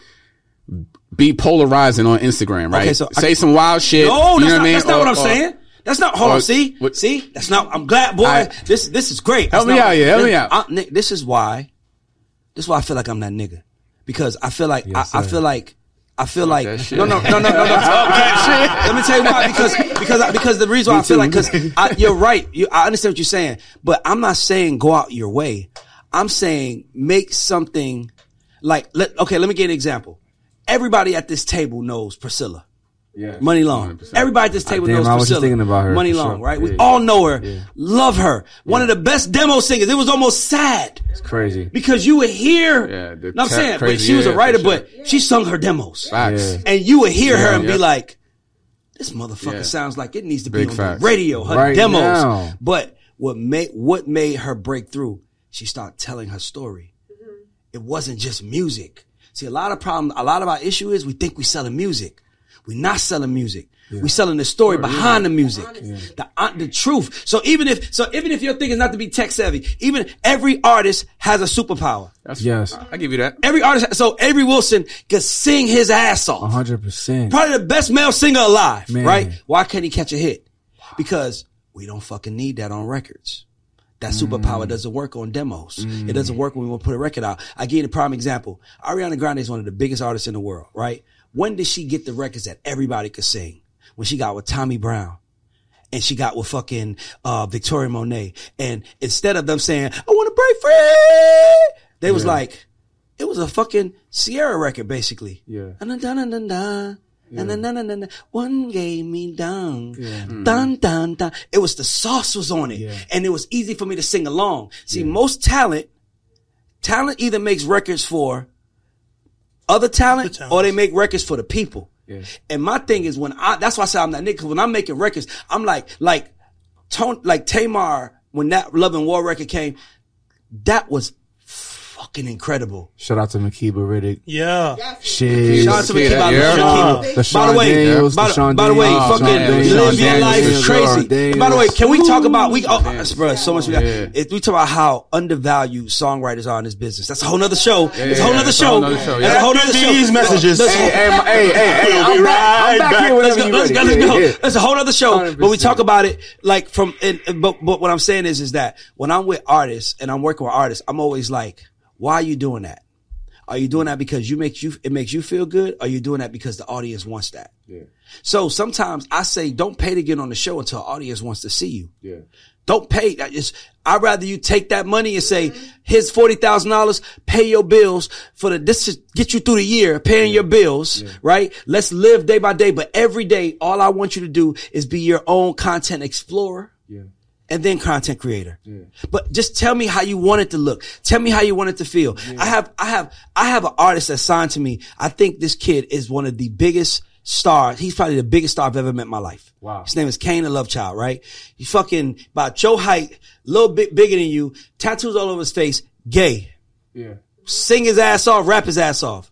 be polarizing on Instagram, right? Okay, so I- say some wild shit. No, you that's know not, what I mean? that's not what Or- I'm or- saying. That's not. Hold or- on. See, what- see. That's not. I'm glad, boy. I- this this is great. Help That's me out, yeah, help me out. I- Nick, this is why. This is why I feel like I'm that nigga because I feel like I, I feel like. I feel like no no no no no no. Let me tell you why because because I- because the reason why I feel like because you're right. You, I understand what you're saying, but I'm not saying go out your way. I'm saying make something like let okay. Let me give you an example. Everybody at this table knows Priscilla. Yeah. Muni Long. Everybody at this table Damn, knows I was just Priscilla. thinking about her, Muni Long, sure. right? We Yeah. all know her, love her. One of the best demo singers. It was almost sad It's crazy. because you would hear. Yeah, the no, I'm ta- saying, but crazy, she was a writer, sure. but she sung her demos, Facts. Yeah. and you would hear her and be like, "This motherfucker Yeah. sounds like it needs to be Big on facts. the radio." Her Right demos, now. but what made what made her break through? She started telling her story. Mm-hmm. It wasn't just music. See, a lot of problem, a lot of our issue is we think we selling music. We're not selling music. We're selling the story behind the music, the uh, the truth. So even if so, even if your thing is not to be tech savvy, even every artist has a superpower. That's, Yes. I give you that. Every artist, so Avery Wilson can sing his ass off. hundred percent. Probably the best male singer alive, Man. right? Why can't he catch a hit? Because we don't fucking need that on records. That Mm. superpower doesn't work on demos. It doesn't work when we want to put a record out. I give you a prime example. Ariana Grande is one of the biggest artists in the world, right? When did she get the records that everybody could sing? When she got with Tommy Brown. And she got with fucking uh, Victoria Monet. And instead of them saying, I want to break free, they was like, it was a fucking Ciara record, basically. Yeah. Dun, dun, dun, dun, dun. And then, dun, dun, dun, dun. one gave me down, dun, dun, dun. It was the sauce was on it, and it was easy for me to sing along. See, most talent, talent either makes records for other talent, talents. or they make records for the people. And my thing is when I, that's why I say I'm that nigga. 'cause when I'm making records, I'm like, like, Tone, like Tamar, when that Love and War record came, that was fucking incredible. Shout out to Makeba Riddick. Yeah. Shit. Shout out to Makeba. I yeah. love The Makeba. By the way, Daniels, by, the the- by the way, Daniels, fucking live your life is crazy. Daniels. By the way, can we talk about we? Oh, uh, bro, so much. We, got, Yeah. if we talk about how undervalued songwriters are in this business. That's a whole nother show. it's a whole yeah, nother a show. whole nother show, That's a whole nother show. These messages. Hey, hey, hey, hey, I'm back, I'm back here Let's go. you Let's go. Let's go. That's a whole other show. But we talk about it like from. But but what I'm saying is is that when I'm with artists and I'm working with artists, I'm always like, why are you doing that? Are you doing that because you make you it makes you feel good? Or are you doing that because the audience wants that? Yeah. So sometimes I say, don't pay to get on the show until audience wants to see you. Yeah. Don't pay. I just, I'd rather you take that money and say, here's $40,000, pay your bills for the, this is get you through the year, paying your bills, right? Let's live day by day. But every day, all I want you to do is be your own content explorer Yeah. And then content creator. But just tell me how you want it to look. Tell me how you want it to feel. I have, I have, I have an artist that signed to me. I think this kid is one of the biggest stars. He's probably the biggest star I've ever met in my life. Wow. His name is Kane the Love Child, right? He fucking about your height, a little bit bigger than you, tattoos all over his face, gay. Yeah. Sing his ass off, rap his ass off.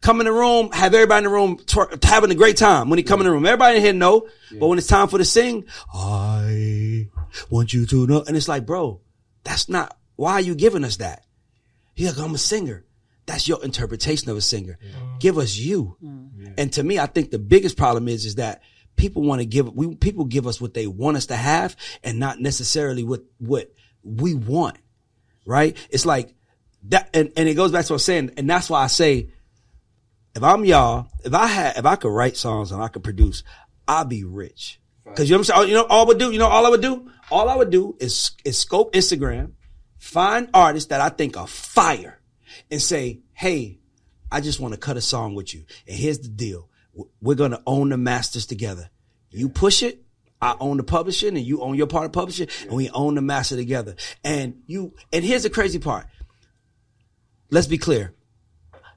Come in the room, have everybody in the room twer- having a great time when he come in the room. Everybody in here know, but when it's time for the sing, I want you to know. And it's like, bro, that's not, why are you giving us that? He's like, I'm a singer. That's your interpretation of a singer. Give us you. Mm. And to me, I think the biggest problem is, is that people want to give, we, people give us what they want us to have and not necessarily what, what we want. Right? It's like that. And, and it goes back to what I'm saying. And that's why I say, if I'm y'all, if I had, if I could write songs and I could produce, I'd be rich. Cause you know what I'm saying? Oh, you know, all I would do, you know, all I would do, all I would do is, is scope Instagram, find artists that I think are fire and say, Hey, I just want to cut a song with you. And here's the deal. We're going to own the masters together. You push it. I own the publishing and you own your part of publishing and we own the master together. And you, and here's the crazy part. Let's be clear.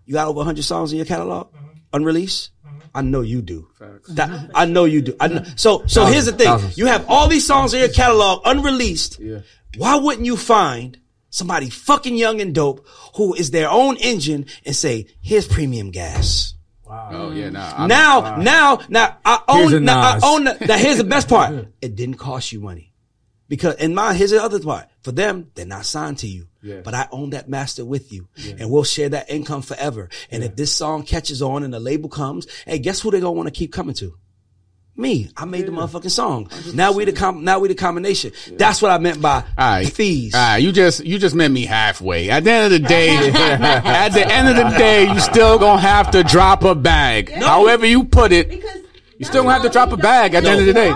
You got over 100 songs in your catalog, unreleased. I know you do. That- I know you do. I know. So, so here's the thing: Thousands. you have all these songs in your catalog, unreleased. Yeah. Why wouldn't you find somebody fucking young and dope who is their own engine and say, "Here's premium gas. Oh yeah, nah. I'm- Now, now, now, I own. Now, I own. The, now, here's the best part. It didn't cost you money, because in my here's the other part. For them, they're not signed to you, Yeah. but I own that master with you, and we'll share that income forever. And if this song catches on and the label comes, hey, guess who they gonna want to keep coming to? Me. I made the motherfucking song. Now we the com- now we the combination. That's what I meant by All right. fees. All right, you just you just met me halfway. At the end of the day, at the end of the day, you still gonna have to drop a bag. However you put it, Because you still gonna have to drop a bag at the end of the day.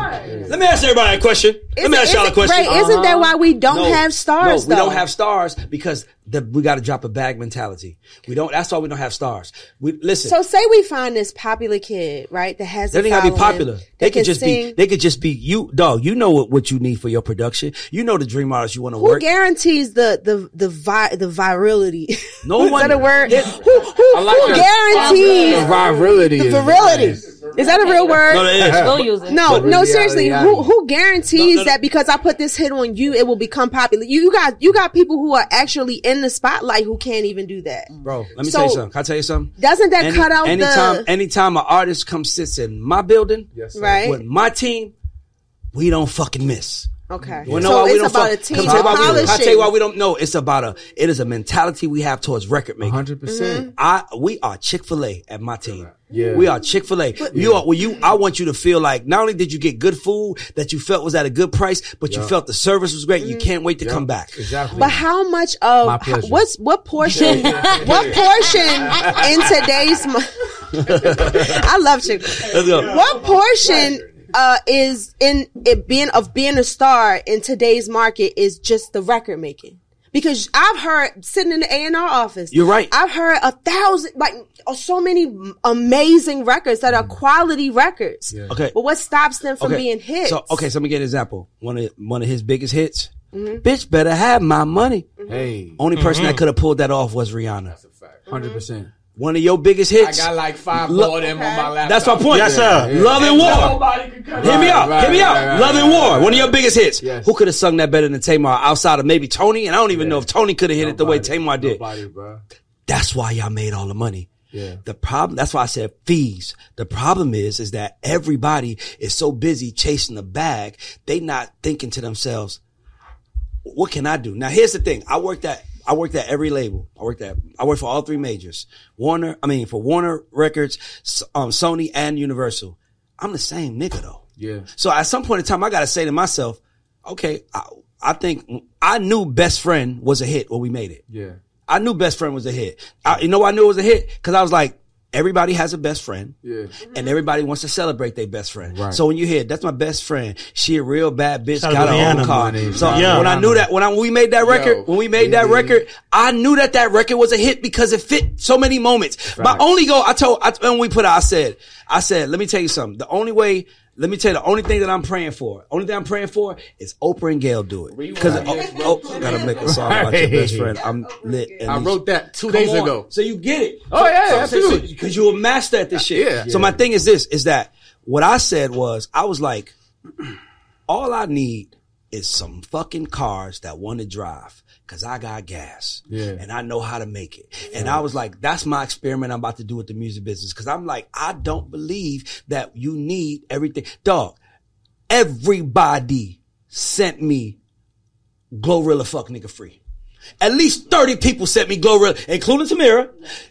Let me ask everybody a question. Let me ask y'all a question. Right, isn't that why we don't have stars? No, we though? don't have stars because the, we got to drop a bag mentality. We don't. That's why we don't have stars. We listen. So say we find this popular kid, right, that has. they a ain't gotta be following, popular. that They could can just sing. be. They could just be you, dog. You know what, what you need for your production. You know the dream artist you want to work. Who work. guarantees the the the vi- the virality? No Is one- that a word? Yeah. Who who, like who the- guarantees The virility. the is virility? Nice. Is that a real word? No, it is. We'll use it. No, no, seriously. Who who guarantees No, no, no. that because I put this hit on you, it will become popular? You, you got you got people who are actually in the spotlight who can't even do that. Bro, let me So- tell you something. Can I tell you something? Doesn't that Any- cut out anytime, the anytime an artist comes sits in my building Yes, sir. right? with my team, we don't fucking miss. Okay, You know so why we it's don't about fuck- a team I tell you why we- I tell you why we don't know? It's about a. It is a mentality we have towards record making. hundred percent. Mm-hmm. I we are Chick Fil A at my team. Yeah. we are Chick Fil A. You are. Well, you. I want you to feel like not only did you get good food that you felt was at a good price, but you felt the service was great. You mm-hmm. can't wait to Yeah, come back. Exactly. But how much of My pleasure. what's what portion? what portion in today's? I love Chick. Let's go. What portion uh, is in it being of being a star in today's market is just the record making? Because I've heard sitting in the A and R office. You're right. I've heard a thousand, like oh, so many amazing records that are quality records. Okay. But what stops them from okay. being hits? So okay, so let me get an example. One of one of his biggest hits. Mm-hmm. Bitch better have my money. Mm-hmm. hey, Only person that could have pulled that off was Rihanna. hundred percent. One of your biggest hits. I got like five Look- more of them on my laptop. That's my point. Yes, sir. Love and War. Nobody can cut Hear me up. out. right, Hear me right, out. right, Love and War. One of your biggest hits. Yes. Who could have sung that better than Tamar outside of maybe Toni? And I don't even know if Toni could have hit it the way Nobody. Tamar did. Nobody, bro. That's why y'all made all the money. Yeah. The problem, that's why I said fees. The problem is, is that everybody is so busy chasing the bag. They not thinking to themselves, what can I do? Now, here's the thing. I worked at, I worked at every label. I worked at, I worked for all three majors. Warner, I mean, for Warner Records, um, Sony and Universal. I'm the same nigga though. Yeah. So at some point in time, I got to say to myself, okay, I, I think I knew Best Friend was a hit when we made it. Yeah. I knew Best Friend was a hit. I, you know why I knew it was a hit? Because I was like, everybody has a best friend. Yeah. And everybody wants to celebrate their best friend. Right. So when you hear, that's my best friend. She a real bad bitch, Shout got to her own Rihanna. car. Money. So Yeah. when I knew that, when, I, when we made that record, Yo. when we made that record, I knew that that record was a hit because it fit so many moments. My only goal, I told, I, when we put out, I said, I said, let me tell you something. The only way, let me tell you, the only thing that I'm praying for, only thing I'm praying for is Oprah and Gayle do it. Because, uh, oh, oh, gotta make a song about your best friend. I'm lit. and I it's- wrote that two Come days on. ago. So you get it. Oh, yeah, absolutely. Because you're a master at this shit. Yeah. So my thing is this: is that what I said was I was like, all I need is some fucking cars that want to drive. Cause I got gas. Yeah. And I know how to make it. And I was like, that's my experiment I'm about to do with the music business. Cause I'm like, I don't believe that you need everything. Dog, everybody sent me Glorilla fuck nigga free. At least 30 people sent me Glorilla, including Tamira.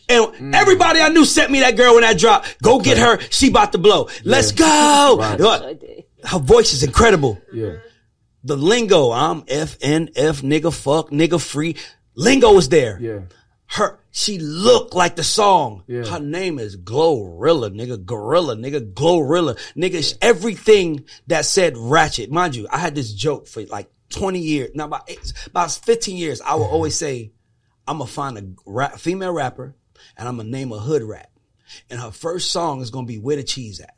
And mm. everybody I knew sent me that girl when I dropped. Go get her. She about to blow. Let's go. Look, Her voice is incredible. Yeah. The lingo, I'm FNF nigga fuck nigga free. Lingo is there. Yeah. Her, she looked like the song. Yeah. Her name is Glorilla, nigga, Gorilla, nigga, Glorilla, nigga. Everything that said ratchet, mind you, I had this joke for like 20 years. Now about eight- about 15 years, I will always say, I'm gonna find a rap, female rapper and I'm gonna name a hood rap, and her first song is gonna be "Where the Cheese At."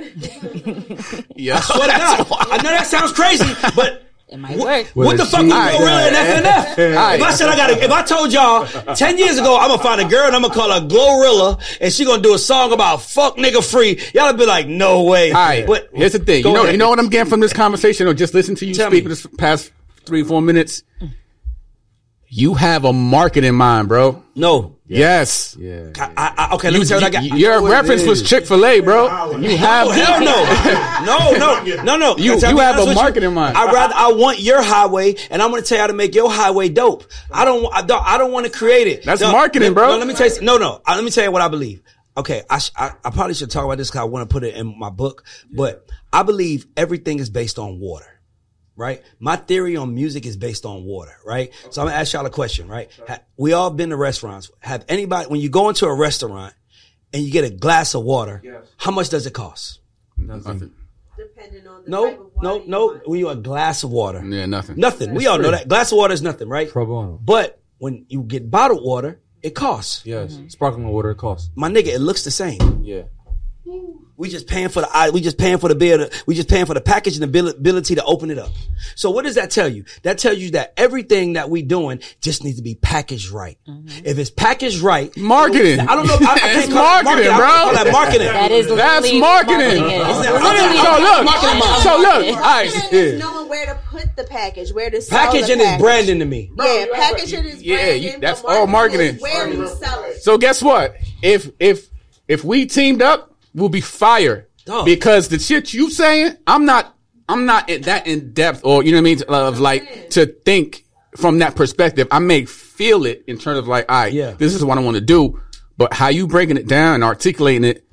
Yeah. Swear to God, I know that sounds crazy, but. It might What, work. what the Well, fuck is she- Glorilla and FNF? If I said I got to if I told y'all 10 years ago, I'm gonna find a girl and I'm gonna call her Glorilla and she gonna do a song about fuck nigga free, y'all would be like, no way. All right. But here's the thing. You know, ahead. you know what I'm getting from this conversation, or just listen to you Tell speak me. for this past three, four minutes. You have a market in mind, bro. No, Yes. Yeah. I, I, okay, let me tell you what I got. your I know what it reference was. Chick Fil A, bro. You oh, have Oh hell no, no, no, no, no. You- you have a with market in mind. I rather I want your highway, and I'm going to tell you how to make your highway dope. I don't, I don't, I don't want to create it. That's No, marketing, bro. No, let me tell you. No, no. Let me tell you what I believe. Okay, I, sh- I, I probably should talk about this because I want to put it in my book, but I believe everything is based on water. Right, my theory on music is based on water. Right, so I'm gonna ask y'all a question. Right, Ha- we all been to restaurants. Have anybody when you go into a restaurant and you get a glass of water? yes. How much does it cost? Nothing. Depending on the type No, of water no, you no. want. When you a glass of water, Yeah, nothing. nothing. We all know that glass of water is nothing, right? Pro bono. But when you get bottled water, it costs. Yes. Mm-hmm. Sparkling water it costs. My nigga, it looks the same. Yeah. We just paying for the we just paying for the bill. We just paying for the package and the ability to open it up. So what does that tell you? That tells you that everything that we doing just needs to be packaged right. Mm-hmm. If it's packaged right, Marketing. I don't know. I, I can't It's call it marketing, I bro. call that marketing. That is That's literally marketing. is. It's It's not- literally okay, So look, Marketing so look, all right, It's yeah. knowing where to put the package, where to sell Packaging the is branding to me. Yeah, packaging is Yeah, branding. you- but that's all marketing. is Where you sell it. So guess what? If if if we teamed up, we'll be fire. Dog. Because the shit you saying, I'm not I'm not in- that in depth or you know what I mean of like to think from that perspective. I may feel it in terms of like, all right, Yeah. this is what I want to do. But how you breaking it down and articulating it,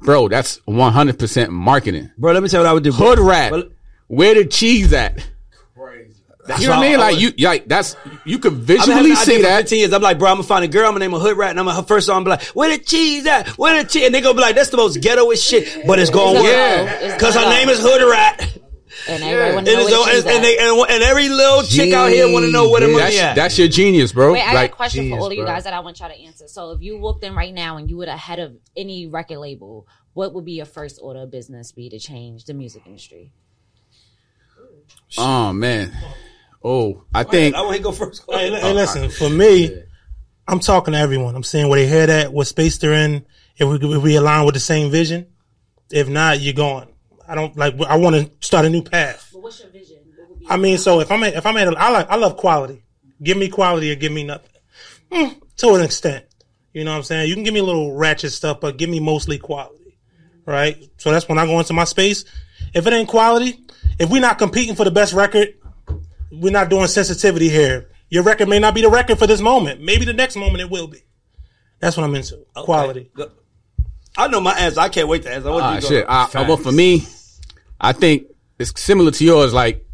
bro, that's 100% marketing. Bro, let me tell you what I would do. bro. Hood rat. Well, Where the cheese at? You know what I mean? Like you, like that's you could I've been visually that idea see for that. 15 years. I'm like, bro, I'm gonna find a girl. I'm gonna name her Hood Rat, and I'm gonna her first song. I'm like, where the cheese at? Where the cheese? And they gonna be like, that's the most ghettoest shit, but it's gonna work. Yeah. Cause her name is Hood Rat. And everybody And, know it's- and, and, they, and, and every little chick out here want to know where the money That's, at. that's your genius, bro. Wait, I got a like question for all of you bro. guys that I want y'all to answer. So, if you walked in right now and you were the head of any record label, what would be your first order of business be to change the music industry? Oh man. Oh, I think I want to go first. Hey, li- hey, listen, for me, I'm talking to everyone. I'm saying where they head at, what space they're in, if we, if we align with the same vision. If not, you're gone. I don't like. I want to start a new path. But what's your vision? What would be I mean, so if I'm at, if I'm at, a, I like, I love quality. Give me quality or give me nothing. Mm, to an extent, you know what I'm saying. You can give me a little ratchet stuff, but give me mostly quality, right? So that's when I go into my space. If it ain't quality, if we're not competing for the best record, we're not doing sensitivity here. Your record may not be the record for this moment. Maybe the next moment it will be. That's what I'm into. Quality. I know my answer. I can't wait to answer. What ah you shit. go? I, I- well, for me, I think it's similar to yours. Like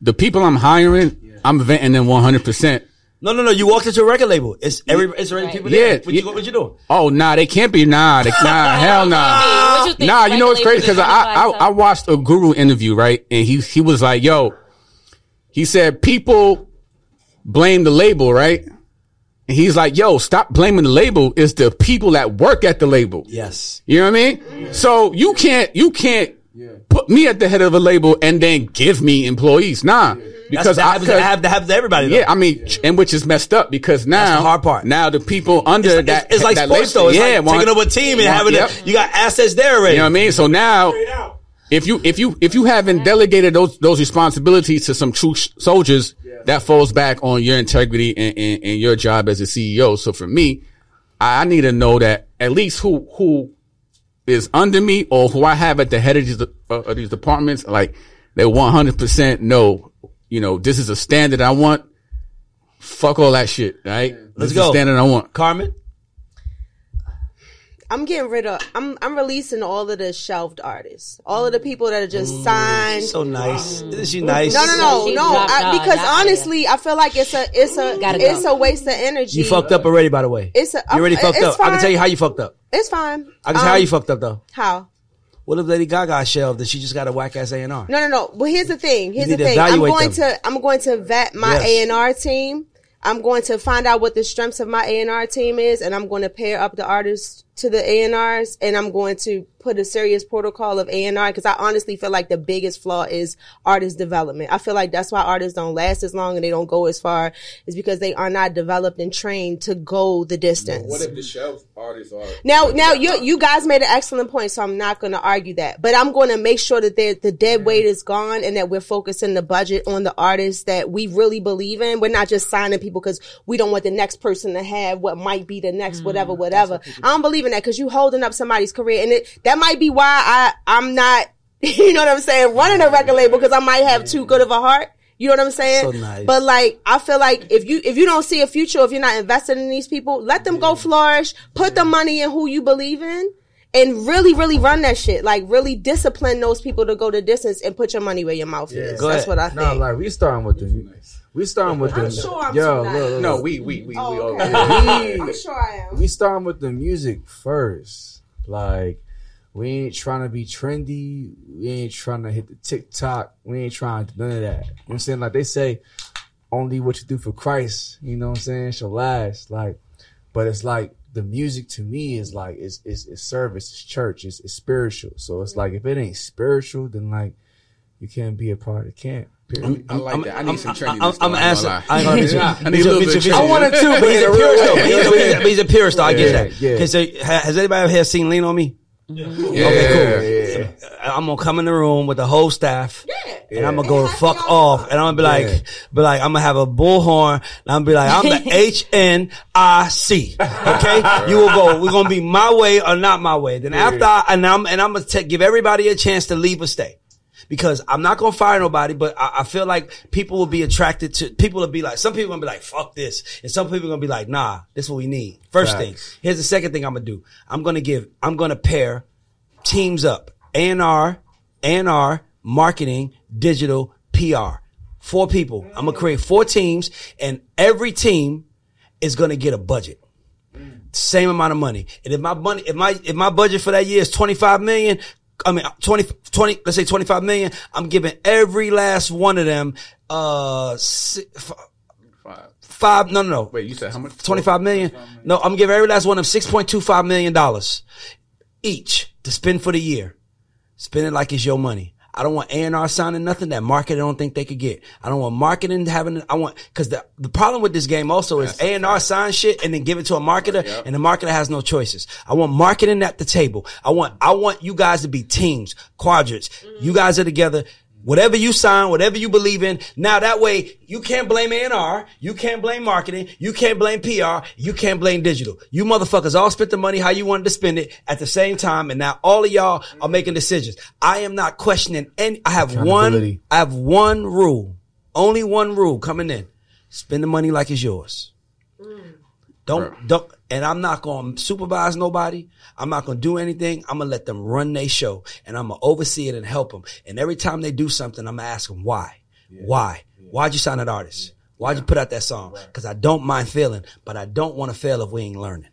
the people I'm hiring, I'm vetting them 100. percent No, no, no. You walked into a record label. It's every. It's already Right. people there. Yeah, What you, what you doing? Oh nah, they can't be. Nah, they, nah, hell nah. What you? Nah, you know what's crazy? Because I, I I I watched a guru interview right, and he he was like, "Yo," he said, "People blame the label, right?" And he's like, "Yo, stop blaming the label. It's the people that work at the label." Yes. You know what I mean? So you can't you can't put me at the head of a label and then give me employees. Nah, because That's, that I happens, that because- happens, that happens to everybody. Though. yeah, I mean, and which is messed up because now the hard part. Now the people under It's, that it's, it's like that sports label- though. It's yeah, like want- taking over a team and want- having yep. a, you got assets there already. You know what I mean? So now, if you if you if you haven't delegated those those responsibilities to some true sh- soldiers, that falls back on your integrity and, and, and your job as a CEO. So for me, I, I need to know that at least who who is under me or who I have at the head of these uh, of these departments, like they one hundred percent know, you know, this is a standard I want. Fuck all that shit, right? Let's this is go. the standard I want. Carmen. I'm getting rid of. I'm I'm releasing all of the shelved artists, all of the people that are just signed. So nice. Isn't she nice? no, no, no, She no. I, because That's honestly, I feel like it's a it's a Gotta go. it's a waste of energy. You fucked up already, by the way. It's a- you already I'm- fucked it's up. I can tell you how you fucked up. It's fine. I can tell you how Um, you fucked up though. How? What if Lady Gaga shelved and she just got a whack ass A and R? No, no, no. Well, here's the thing. Here's need the to thing. I'm going them. to I'm going to vet my Yes. A and R team. I'm going to find out what the strengths of my A and R team is, and I'm going to pair up the artists to the ANRs and I'm going to put a serious protocol of A and R because I honestly feel like the biggest flaw is artist development. I feel like that's why artists don't last as long and they don't go as far is because they are not developed and trained to go the distance. What if the shelf artists are Now, now you you guys made an excellent point, so I'm not going to argue that. But I'm going to make sure that the the dead weight is gone and that we're focusing the budget on the artists that we really believe in. We're not just signing people because we don't want the next person to have what might be the next whatever, whatever. I don't believe in that because you holding up somebody's career, and it that might be why I I'm not. You know what I'm saying? Running a record label because I might have too good of a heart. You know what I'm saying? So nice. But like, I feel like if you if you don't see a future, if you're not invested in these people, let them go flourish. Put the money in who you believe in, and really, really run that shit. Like, really discipline those people to go the distance and put your money where your mouth is. Go That's ahead. what I think. No, like we starting with the we starting with the I'm sure I'm yo too nice. look, look, No, we we we we Oh, all okay. We- I'm sure I am. we starting with the music first. Like we ain't trying to be trendy. We ain't trying to hit the TikTok. We ain't trying to do none of that. You know what I'm saying? Like they say, only what you do for Christ, you know what I'm saying, shall last. Like, but it's like the music to me is like it's it's, it's service, it's church, it's, it's spiritual. So it's like if it ain't spiritual, then like you can't be a part of the camp. Period. I like that. I need some trendiness. I'm, I'm though, I ain't answering. I lie. ain't gonna. I need a little bit of Mitchell- trendiness. I wanted to, But he's a purist though. But he's a, he's a- but he's a purist though. I get Yeah, that. yeah. Cause uh, has anybody ever here seen Lean on Me? Yeah. Yeah, yeah. Uh, I'm gonna come in the room with the whole staff. Yeah. And I'm gonna go the fuck off, and I'm gonna be like, Yeah. be like, I'm gonna have a bullhorn, and I'm gonna be like, I'm the H N I C. Okay, you will go. We're gonna be my way or not my way. Then after, I, and I'm and I'm gonna ta- give everybody a chance to leave or stay, because I'm not gonna fire nobody. But I, I feel like people will be attracted to. People will be like, some people gonna be like, fuck this, and some people gonna be like, nah, this is what we need. First thing. Here's the second thing I'm gonna do. I'm gonna give. I'm gonna pair teams up. A&R, A&R, marketing, digital, PR. Four people. I'm gonna create four teams and every team is gonna get a budget. Same amount of money. And if my money, if my, if my budget for that year is 25 million, I mean, 20, 20, let's say 25 million, I'm giving every last one of them, uh, si- f- Five. five, no, no, no. Wait, you said how much? 25 million? No, I'm giving every last one of them $6.25 million each to spend for the year. Spend it like it's your money. I don't want A&R signing nothing that marketing don't think they could get. I don't want marketing having, I want, cause the, the problem with this game also is A&R sign shit and then give it to a marketer and the marketer has no choices. I want marketing at the table. I want, I want you guys to be teams, quadrants. You guys are together. Whatever you sign, whatever you believe in. Now that way, you can't blame A&R. You can't blame marketing. You can't blame PR. You can't blame digital. You motherfuckers all spent the money how you wanted to spend it at the same time. And now all of y'all are making decisions. I am not questioning any, I have one, I have one rule. Only one rule coming in. Spend the money like it's yours. Mm. Don't, don't, and I'm not going to supervise nobody. I'm not going to do anything. I'm going to let them run their show and I'm going to oversee it and help them. And every time they do something, I'm going to ask them why. Why? Why'd you sign that artist? Why'd you put out that song? Cause I don't mind failing, but I don't want to fail if we ain't learning.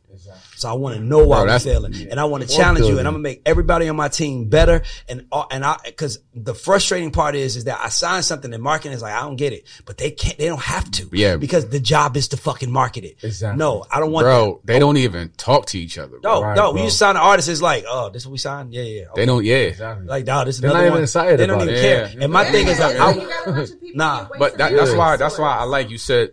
So I want to know why Bro, we're that's- failing, and I want to challenge you, and I'm gonna make everybody on my team better. And uh, and I, because the frustrating part is, is that I signed something and marketing is like I don't get it, but they can't, they don't have to, Yeah. because the job is to fucking market it. Exactly. No, I don't want Bro, they don't even talk to each other. Bro. No, Right, no, bro. you sign an artist is like, oh, this is what we signed, yeah, yeah. They don't, yeah. Exactly. like, no, this is They're another not even one. excited They don't about even it. care. Yeah. And my thing is, like, I, you gotta let your people Nah, But that, that's why that's why I like you said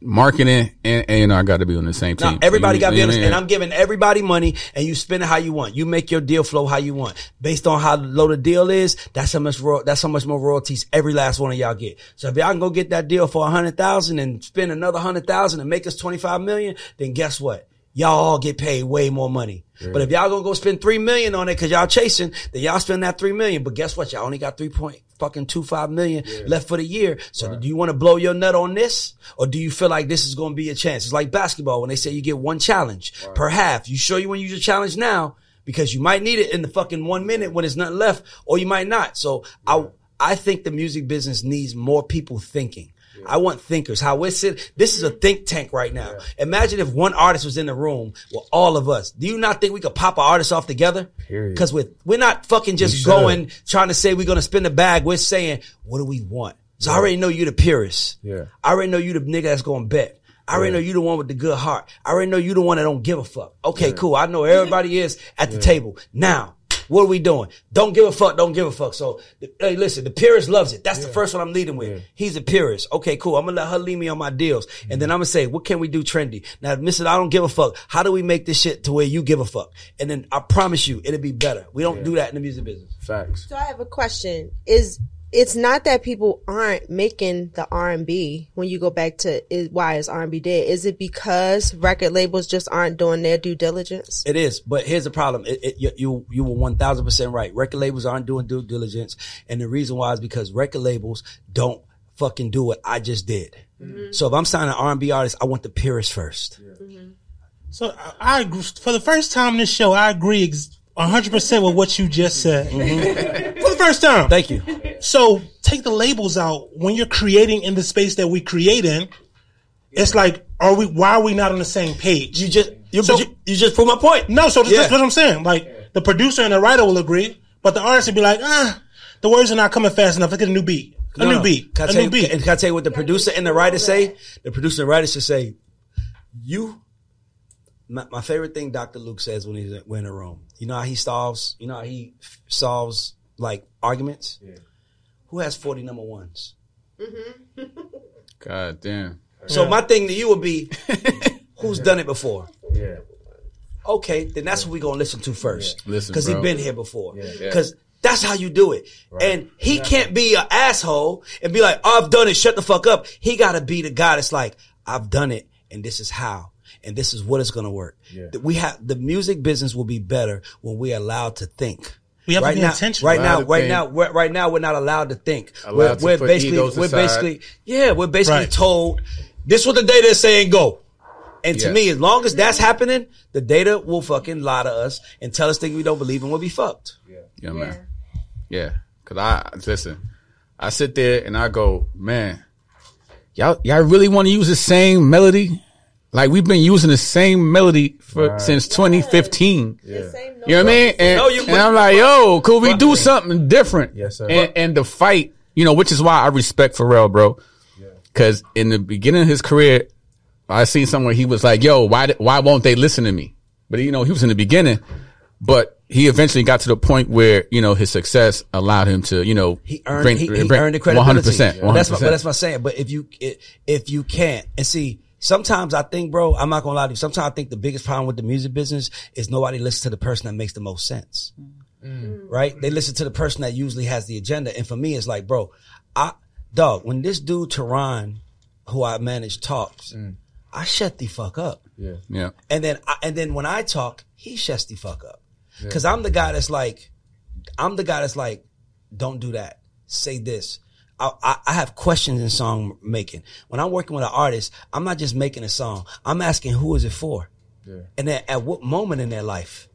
marketing and A and R got to be on the same team. No, everybody got to be you know honest, what and? I'm giving everybody money, and you spend it how you want. You make your deal flow how you want, based on how low the deal is. That's how much ro- that's how much more royalties every last one of y'all get. So if y'all can go get that deal for a hundred thousand and spend another hundred thousand and make us twenty five million, then guess what? Y'all all get paid way more money. But if y'all gonna go spend three million on it because y'all chasing, then y'all spend that three million. But guess what? Y'all only got three point fucking two five million left for the year. So do you want to blow your nut on this, or do you feel like this is gonna be a chance? It's like basketball when they say you get one challenge per half. You sure you want to use your challenge now because you might need it in the fucking one minute when there's nothing left, or you might not. So I I think the music business needs more people thinking. I want thinkers. How we're sitting. This is a think tank right now. Imagine if one artist was in the room with all of us. Do you not think we could pop an artist off together? Period. Because we're, we're not fucking just going, trying to say we're going to spin the bag. We're saying, what do we want? So I already know you the purist. Yeah. I already know you the nigga that's going to bet. I already know you the one with the good heart. I already know you the one that don't give a fuck. Okay, cool. I know everybody is at the table. Now, what are we doing? Don't give a fuck. Don't give a fuck. So, hey, listen, the purist loves it. That's the first one I'm leading with. He's a purist. Okay, cool. I'm gonna let her lead me on my deals, and mm-hmm. then I'm gonna say, what can we do trendy? Now, Mrs. I don't give a fuck. How do we make this shit to where you give a fuck? And then I promise you, it'll be better. We don't do that in the music business. Facts. So I have a question. Is it's not that people aren't making the R and B when you go back to is, why is R and B dead? Is it because record labels just aren't doing their due diligence? It is, but here's the problem. It, it, you, you you were one thousand percent right. Record labels aren't doing due diligence, and the reason why is because record labels don't fucking do what I just did. Mm-hmm. So if I'm signing an R&B artist, I want the purist first. Mm-hmm. So I, I. For the first time in this show, I agree ex- 100% with what you just said. For mm-hmm. the first time. Thank you. So take the labels out when you're creating in the space that we create in. It's like, are we? Why are we not on the same page? You just you, So- you, you just proved my point. No, so that's Yeah. what I'm saying. Like the producer and the writer will agree, but the artist will be like, ah, the words are not coming fast enough. Let's get a new beat. A No, new no. beat. Can I, A new you, beat. can, can I tell you what the producer and the writer say? The producer and writer should say, "You." My, my favorite thing Dr. Luke says when he's when in a room. You know how he solves. You know how he solves like arguments. Who has forty number ones? Mm-hmm. God damn. So my thing to you would be, who's done it before? Yeah. Okay, then that's what we're gonna listen to first. Listen, because he bro. been here before. Because that's how you do it. And he can't be an asshole and be like, "Oh, "I've done it. Shut the fuck up." He got to be the guy that's like, "I've done it, and this is how." And this is what it's gonna work. That We have the music business will be better when we're allowed to think. We have to right be now, intentional. right now, right think. now, we're, right now, we're not allowed to think. Allowed we're to we're put basically, egos we're aside. basically, yeah, we're basically Right. told this what the data is saying. Go. And to me, as long as that's happening, the data will fucking lie to us and tell us things we don't believe and we'll be fucked. Yeah, man. Yeah. Cause I listen, I sit there and I go, man, y'all y'all really want to use the same melody? Like we've been using the same melody for since 2015. Yeah, You know what I mean? And, No, and I'm like, yo, could we do something different? Yes, sir. And, and the fight, you know, which is why I respect Pharrell, bro. Cause in the beginning of his career, I seen somewhere he was like, yo, why, why won't they listen to me? But you know, he was in the beginning, but he eventually got to the point where, you know, his success allowed him to, you know, He earned he, he earned the credibility. 100%. 100%. That's what, but that's what I'm saying. But if you if you can't and see, sometimes I think, bro, I'm not gonna lie to you. Sometimes I think the biggest problem with the music business is nobody listens to the person that makes the most sense. Mm. Right? They listen to the person that usually has the agenda. And for me, it's like, bro, I dog, when this dude Tehran, who I manage, talks, mm. I shut the fuck up. yeah. Yeah. And then, I, and then when I talk, he shuts the fuck up. Cause I'm the guy that's like, I'm the guy that's like, don't do that. Say this. I, I, I have questions in song making. When I'm working with an artist, I'm not just making a song. I'm asking who is it for? And then at what moment in their life?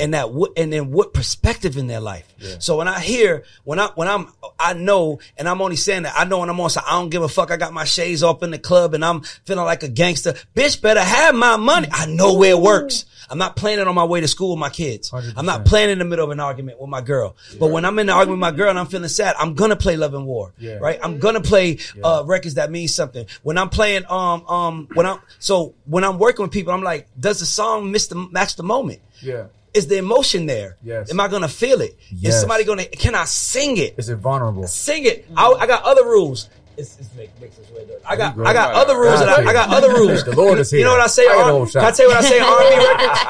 And that what, and then what perspective in their life. So when I hear, when I, when I'm, I know, and I'm only saying that, I know when I'm on, so I don't give a fuck. I got my shades off in the club and I'm feeling like a gangster. Bitch better have my money. I know where it works. I'm not playing it on my way to school with my kids. i am not playing in the middle of an argument with my girl. But when I'm in the argument with my girl and I'm feeling sad, I'm gonna play Love and War. Right? I'm gonna play uh, records that mean something. When I'm playing um um when I'm so when I'm working with people, I'm like, does the song miss the match the moment? Yeah. Is the emotion there? Yes. Am I gonna feel it? Is Yes. Is somebody gonna can I sing it? Is it vulnerable? Sing it. I, I got other rules. It's, it's make, makes us way dirty. I got I got other rules. And I, I got other rules. The Lord is here. You know what I say? I got on- the whole can I tell you what I say R&B records?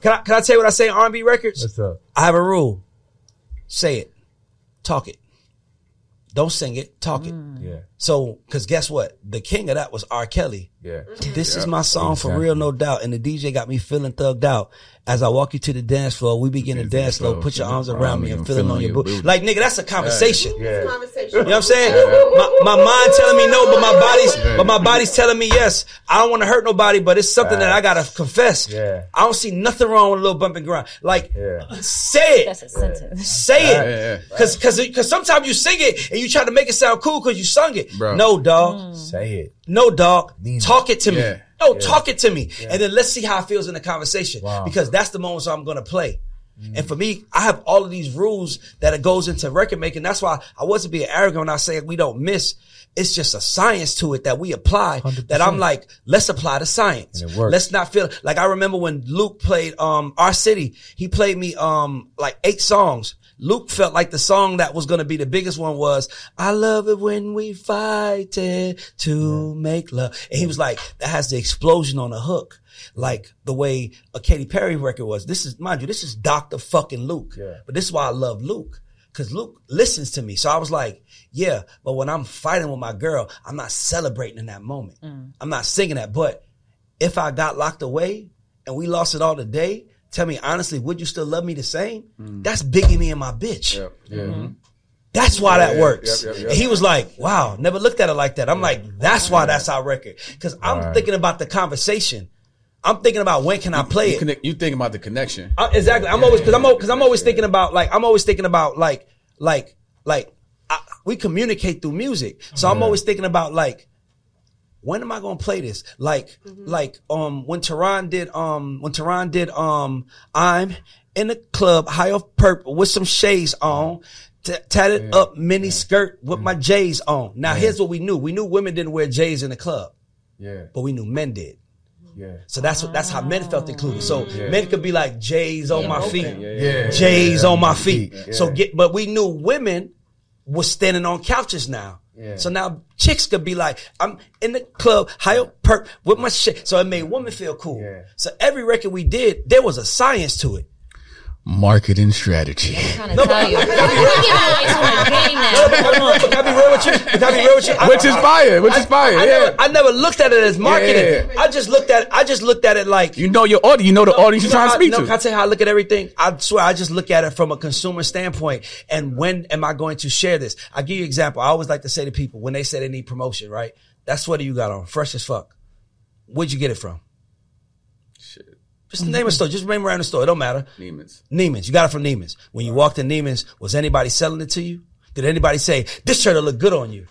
Can I can I tell you what I say R&B records? What's up? I have a rule. Say it. Talk it. Don't sing it. Talk it. Yeah. So, cause guess what? The king of that was R. Kelly. Yeah. Mm-hmm. This is my song for real, no doubt. And the DJ got me feeling thugged out. As I walk you to the dance floor, we begin to dance slow. Put your arms around me. I'm I'm feeling on your booty. Like, nigga, that's a conversation. Yeah. Conversation. You know what I'm saying? My, my mind telling me no, but my body's, but my body's telling me yes. I don't want to hurt nobody, but it's something that I gotta confess. Yeah. I don't see nothing wrong with a little bump and grind. Like, Yeah. say it. That's a sentence. Say Yeah, it. yeah. Cause, cause, cause sometimes you sing it and you try to make it sound cool cause you sung it. Bro. No, dog. Say it. No, dog. Mean Talk it to me. Yeah. No, talk it to me. And then let's see how it feels in the conversation. Wow. Because that's the moments I'm gonna play. And for me, I have all of these rules that it goes into record making. That's why I wasn't being arrogant when I say we don't miss. It's just a science to it that we apply that I'm like, let's apply the science. And it works. Let's not feel like I remember when Luke played um R. City, he played me um like eight songs. Luke felt like the song that was going to be the biggest one was I love it when we fight it to make love. And he was like that has the explosion on the hook. Like the way a Katy Perry record was. This is mind you, this is Dr. fucking Luke. Yeah. But this is why I love Luke. Cause Luke listens to me. So I was like, yeah, but when I'm fighting with my girl, I'm not celebrating in that moment. Mm. I'm not singing that. But if I got locked away and we lost it all today, tell me honestly, would you still love me the same? Mm. That's Biggie me and my bitch. Yep. Yeah. Mm-hmm. Mm-hmm. That's why that Yeah, works. yep, yep, he was like, wow, never looked at it like that. I'm like, that's why that's our record. Cause I'm Right. thinking about the conversation. I'm thinking about when can I play You, it. connect, you think about the connection. I- exactly. I'm always because I'm because I'm always thinking about like I'm always thinking about like like like I, we communicate through music. So I'm always thinking about like when am I gonna play this? Like like um when Tehran did um when Tehran did um I'm in the club high off purple with some shades on. T- tatted up mini skirt with my J's on. Now here's what we knew. We knew women didn't wear J's in the club, Yeah. but we knew men did. Yeah. So that's what that's how men felt included. So men could be like J's on my feet. Yeah. J's on my feet. Yeah. So get, but we knew women was standing on couches now. Yeah. So now chicks could be like, I'm in the club, high up perp with my shit. So it made women feel cool. Yeah. So every record we did, there was a science to it. Marketing strategy. trying to tell you. You're giving away too much game now. Can I be real with you? Can I be real with you? I- Which is fire. Which is fire. I, Yeah. never, I never looked at it as marketing. Yeah. I just looked at I just looked at it like You know your audience. You know the audience you're You know trying to how- speak no, to. Can I tell you how I look at everything? I swear, I just look at it from a consumer standpoint. And when am I going to share this? I'll give you an example. I always like to say to people when they say they need promotion, right? That sweater you got on, fresh as fuck. Where'd you get it from? Shit. Just name a store. Just name around the store. It don't matter. Neiman's. Neiman's. You got it from Neiman's. When you walked in Neiman's, was anybody selling it to you? Did anybody say, this shirt will look good on you?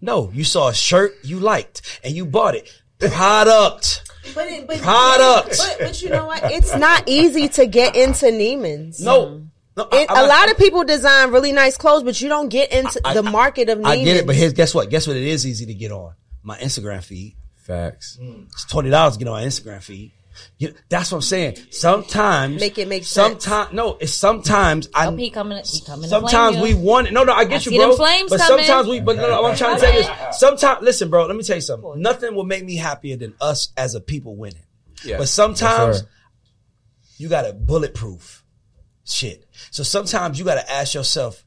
No. You saw a shirt you liked and you bought it. Product. But, it, but, Product. But, but you know what? It's not easy to get into Neiman's. No. no I- It, I'm a lot of people design really nice clothes, but you don't get into I- the market of Neiman's. I get it, but here's guess what? Guess what? It is easy to get on my Instagram feed. Facts. It's twenty dollars to get on my Instagram feed. You, that's what I'm saying. Sometimes Make it make sense. Sometimes no, it's sometimes I. Hope he coming. He coming. Sometimes we you. want it. No, no, I get I you, see bro. flames but coming. sometimes we. But no, no, I'm trying to tell you this. Sometimes, listen, bro. Let me tell you something. Nothing will make me happier than us as a people winning. Yeah. But sometimes Yes, you got to bulletproof shit. So sometimes you got to ask yourself,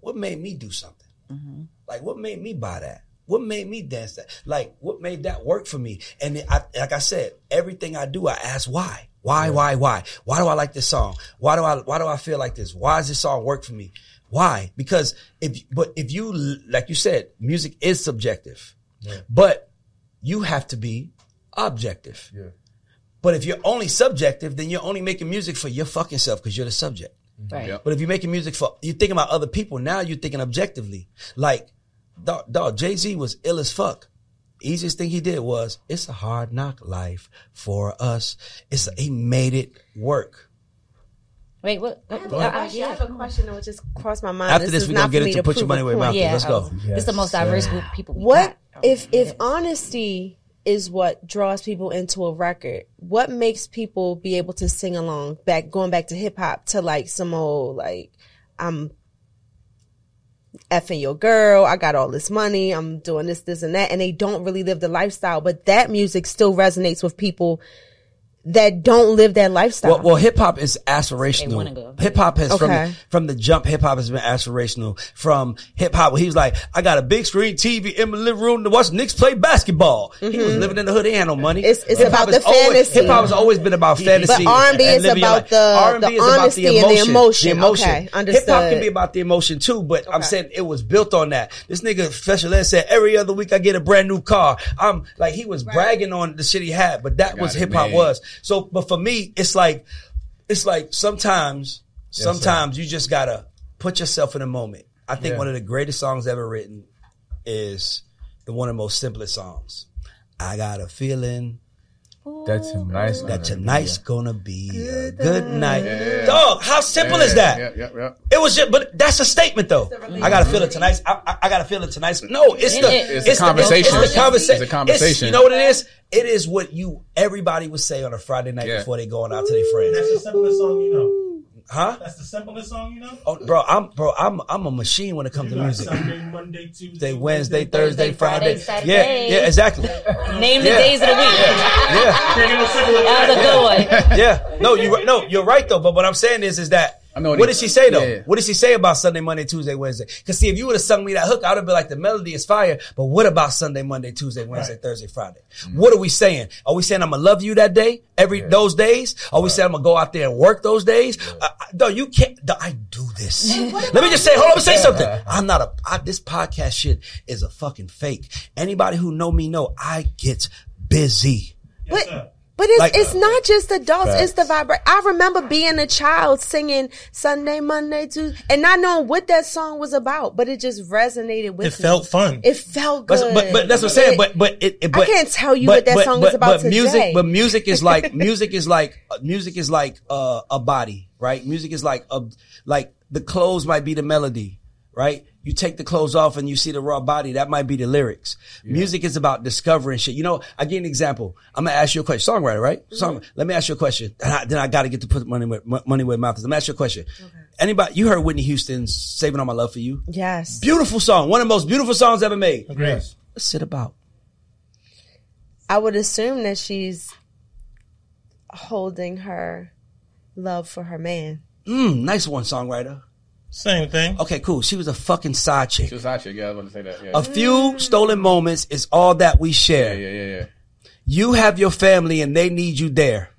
what made me do something? Mm-hmm. Like, what made me buy that? What made me dance that? Like, what made that work for me? And I, like I said, everything I do, I ask why. Why, why, why? Why do I like this song? Why do I, why do I feel like this? Why does this song work for me? Why? Because if, but if you, like you said, music is subjective, but you have to be objective. Yeah. But if you're only subjective, then you're only making music for your fucking self because you're the subject. Right. Yep. But if you're making music for, you're thinking about other people. Now you're thinking objectively. Like, dog, dog Jay Z was ill as fuck. Easiest thing he did was, it's a hard knock life for us. It's he made it work. Wait, what? I have, a question, I have a question that would just cross my mind. After this, is we're not gonna get for me into put your prove money where your point. mouth is. Yeah. Let's go. This is the most diverse group of people. What got. Oh, if if honesty is what draws people into a record? What makes people be able to sing along? Back going back to hip hop to like some old like I'm effing your girl. I got all this money. I'm doing this, this, and that, and they don't really live the lifestyle. But that music still resonates with people that don't live that lifestyle. Well, well hip hop is aspirational. Hip hop has from Okay. the, from the jump. Hip hop has been aspirational. From hip hop, he was like, "I got a big screen TV in my living room to watch Knicks play basketball." He was living in the hood. He had no money. Mm-hmm. It's- it's about the always- fantasy. Hip hop has always been about fantasy. But R&B is about the- R&B the is about honesty and the emotion. The emotion. Okay, Hip hop understood. can be about the emotion too, but I'm saying it was built on that. This nigga special ed said every other week I get a brand new car. I'm like he was bragging on the shit he had, but that was hip hop was. So, but for me, it's like, it's like sometimes, sometimes you just gotta put yourself in a moment. I think Yeah. one of the greatest songs ever written is the one of the most simplest songs. I got a feeling That tonight's That gonna tonight's be gonna be a good night. Yeah. Dog, how simple is that? Yeah, yeah, yeah. It was just, but that's a statement though. I gotta feel it tonight. I, I, I gotta feel it tonight. No, it's the It's a conversation. It's the conversation. It's a conversation. you know what it is? It is what you everybody would say on a Friday night Yeah. before they going out to their friends. That's the simplest song you know. Huh? That's the simplest song you know. Oh, bro, I'm bro, I'm I'm a machine when it comes to music. Sunday, Monday, Tuesday, Day, Wednesday, Thursday, Friday, Friday. Saturday. Yeah, yeah, exactly. Name the Yeah. days of the week. Yeah, That was a good one. yeah. No, you no, you're right though. But what I'm saying is, is that I know what what did she say though? Yeah. What did she say about Sunday, Monday, Tuesday, Wednesday? Because see, if you would have sung me that hook, I would have been like, the melody is fire. But what about Sunday, Monday, Tuesday, Wednesday, Thursday, Friday? What are we saying? Are we saying I'm gonna love you that day, every those days? Are we saying I'm gonna go out there and work those days? Uh, no, you can't. no, I do this. Let me just say, hold on, let me say something. I'm not a. I, this podcast shit is a fucking fake. Anybody who know me know I get busy. But but it's Like- it's not just adults; it's the vibration. I remember being a child singing Sunday, Monday, Tuesday, and not knowing what that song was about, but it just resonated with me. It me. felt fun. It felt good. But, but but that's what I'm saying. It- But but it, but can't tell you what that song is about But music, today. but music is like music is like uh, music is like uh, a body, right? Music is like a like the clothes might be the melody, right? You take the clothes off and you see the raw body. That might be the lyrics. Music is about discovering shit. You know, I give an example. I'm gonna ask you a question. Songwriter, right? Song. Let me ask you a question. And I, then I got to get to put money where money where mouth is. Let me ask you a question. Anybody? You heard Whitney Houston's "Saving All My Love for You"? yes, Beautiful song. One of the most beautiful songs ever made. Agreed. What's it about? I would assume that she's holding her love for her man. Mm, nice one, songwriter. Same thing. Okay, cool. She was a fucking side chick. She was hot chick. Yeah, I was about to say that. Yeah, A few stolen moments is all that we share. yeah, yeah, yeah. You have your family and they need you there.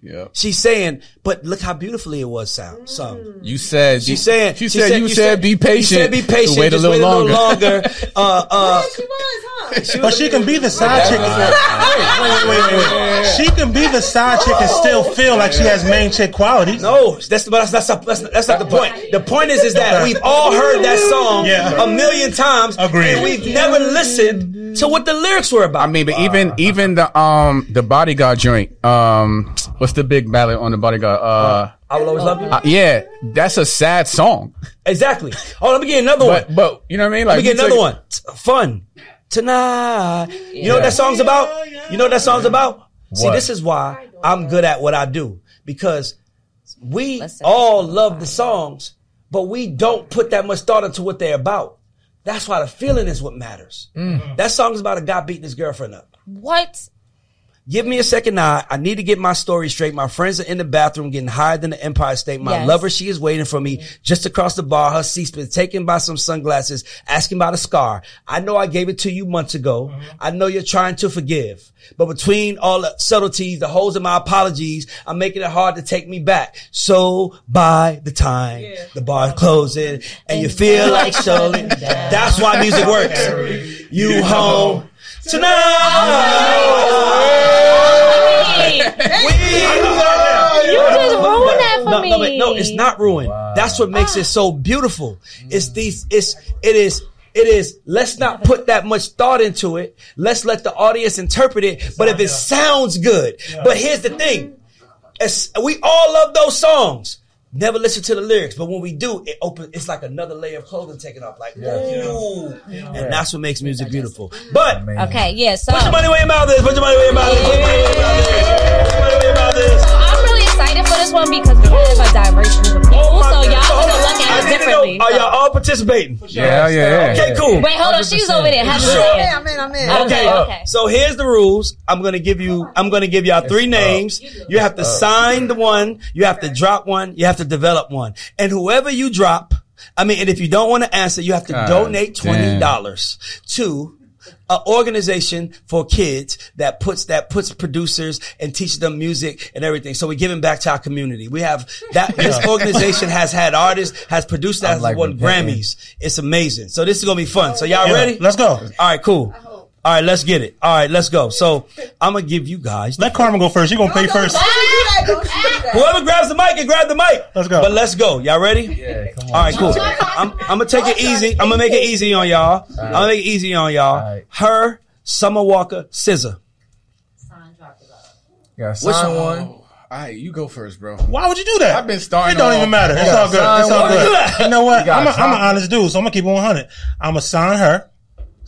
yeah. She's saying, but look how beautifully it was sound So You said She's saying, She said you said be patient. You said be patient. Wait a little wait a little longer. longer. uh, uh, She was, huh? But she can be the side chick. Wait, wait, wait, wait, wait. She can be the side chick and still feel like she has main chick qualities. no, that's but that's, that's, not- that's, not- that's not the point. The point is, is that we've all heard that song Yeah. a million times, Agreed. and we've never listened to what the lyrics were about. I mean, but even even the um the bodyguard joint. Um, what's the big ballad on the bodyguard? Uh, I will always love you. uh, yeah, that's a sad song. Exactly. Oh, let me get another one. But but you know what I mean? Like Let me get another take- one. T- Fun. Tonight. You know what that song's about? You know what that song's about? See, this is why I'm good at what I do. Because we all love the songs, but we don't put that much thought into what they're about. That's why the feeling is what matters. Mm. That song is about a guy beating his girlfriend up. What? Give me a second now. I need to get my story straight. My friends are in the bathroom getting higher than the Empire State. My Yes. lover, she is waiting for me just across the bar. Her seat's been taken by some sunglasses, asking about a scar. I know I gave it to you months ago. I know you're trying to forgive. But between all the subtleties, the holes in my apologies, I'm making it hard to take me back. So by the time the bar closing and you feel like showing, that's why music works. You home tonight. We You just ruined that for no, me. No, but no, it's not ruined. That's what makes it so beautiful. It's these. It's it is. It is. Let's not put that much thought into it. Let's let the audience interpret it. But if it sounds good, but here's the thing: It's- we all love those songs. Never listen to the lyrics, but when we do, it open. It's like another layer of clothing taken off. Like, ooh, and that's what makes music beautiful. But oh, Okay, yeah. So put your money where your mouth is. Put your money where your mouth is. Put your money where your mouth is. Put your money where your mouth is. I'm excited for this one because we have a diverse group of people, Oh so God. y'all gonna on. look I at it differently. know, Are y'all all participating? Yeah, yeah, yeah. Okay, cool. Wait, hold on. She's over there. Have Sure. a I'm in. I'm in. Okay, okay. So here's the rules. I'm gonna give you. I'm gonna give y'all three names. You have to sign the one. You have to drop one. You have to develop one. And whoever you drop, I mean, and if you don't want to answer, you have to God donate twenty dollars to an organization for kids that puts that puts producers and teaches them music and everything. So we're giving back to our community. We have that. This organization has had artists, has produced, has like won. Grammys. It's amazing. So this is gonna be fun. So y'all Yeah, ready? Let's go. All right, cool. All right, let's get it. All right, let's go. So I'm gonna give you guys. Let Karma go first. You're gonna pay first? Whoever grabs the mic can grab the mic. Let's go. But let's go. Y'all ready? Yeah, come on. All right, cool. I'm, I'm gonna take it easy. I'm gonna make it easy on y'all. I'm gonna make it easy on y'all. right. H.E.R., Summer Walker, SZA. Yeah, Which sign one? one. All right, you go first, bro. Why would you do that? I've been starting. It don't off- even matter. It's all good. sign It's all good. You know what? I'm a, I'm an honest dude, so I'm gonna keep it 100. I'm gonna sign her.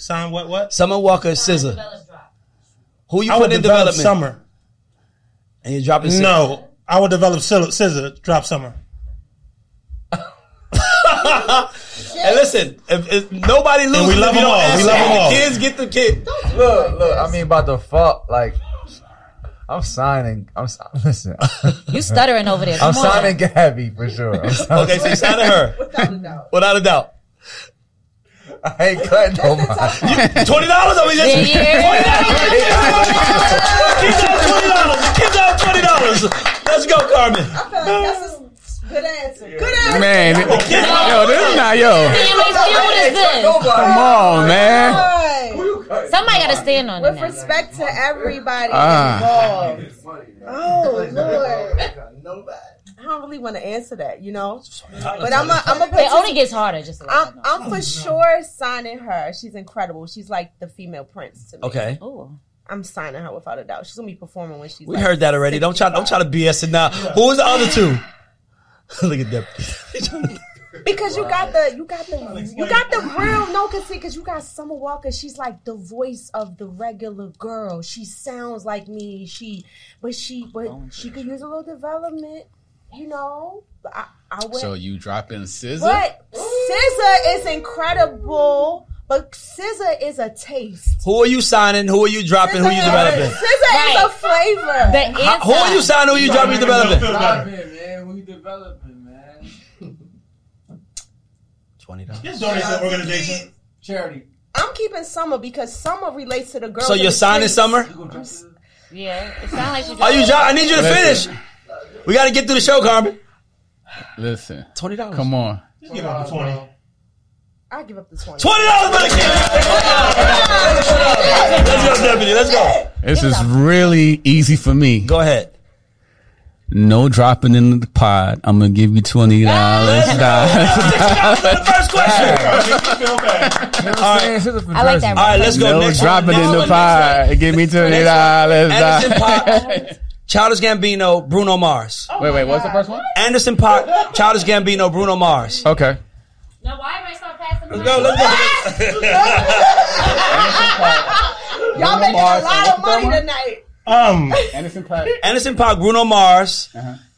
Sign what? What? Summer Walker, SZA. Who you I put in develop development? Summer. And you're dropping SZA. No, I would develop SZA. SZA drop Summer. And listen, if, if nobody loses, we if love you them don't all. We love them the all. Kids get the kid. Look, look. I mean, by default, like I'm signing. I'm si- listen. You stuttering over there. I'm on. signing Gabby for sure. I'm Okay, so you signed her Without a doubt. without a doubt. I ain't cutting nobody. Twenty dollars? I mean, Yeah, just yeah. keep down twenty dollars. Keep down twenty dollars. Let's go, Carmen. I feel like that's a good answer. Good answer. Man, yo, this is not yo. Family feud is this. Come on, man. Right. Somebody got to stand on it With now. respect to everybody Ah. involved. Oh Lord. I don't really want to answer that, you know. But I'm a, I'm a It only gets harder. Just to I'm. I'm for sure signing her. She's incredible. She's like the female prince to me. Okay, Ooh. I'm signing her without a doubt. She's gonna be performing when she's. we like heard that already. Don't try. Don't try to BS it now. Who was the other two? Look at them. Because you got the you got the you got the real no cause cause you got Summer Walker, she's like the voice of the regular girl. She sounds like me. She but she but she could use a little development, you know. I, I would So you dropping SZA? but SZA is incredible. But SZA is a taste. Who are you signing? Who are you dropping? Who are you developing? SZA is a flavor. The How- Who are you signing? Who are you dropping? You developing? Stop man. Who you developing, man? Twenty dollars. Just donate to the organization. Charity. I'm keeping Summer because Summer relates to the girl. So you're signing Summer? Yeah, it sounds like she. Are you? dro- I need you to finish. We got to get through the show, Carmen. Listen, Twenty dollars. come on. Just give out the 20. I'll give up the twenty. Twenty dollars for the kid. Let's go, deputy. Let's go. This is really easy for me. Go ahead. No dropping in the pod. I'm gonna give you twenty dollars. the first question. Feel bad. You know what I'm saying? SZA for I like that. All right, let's go. No next dropping one. in the one, pod. Give me twenty dollars. Anderson Paak, Childish Gambino, Bruno Mars. Wait, wait. What's the first one? Anderson Paak, Childish Gambino, Bruno Mars. Okay. No, why am I start passing? Let's go. Let's go. Y'all making a lot of money tonight. Um, Anderson Paak. Anderson Paak, Bruno Mars,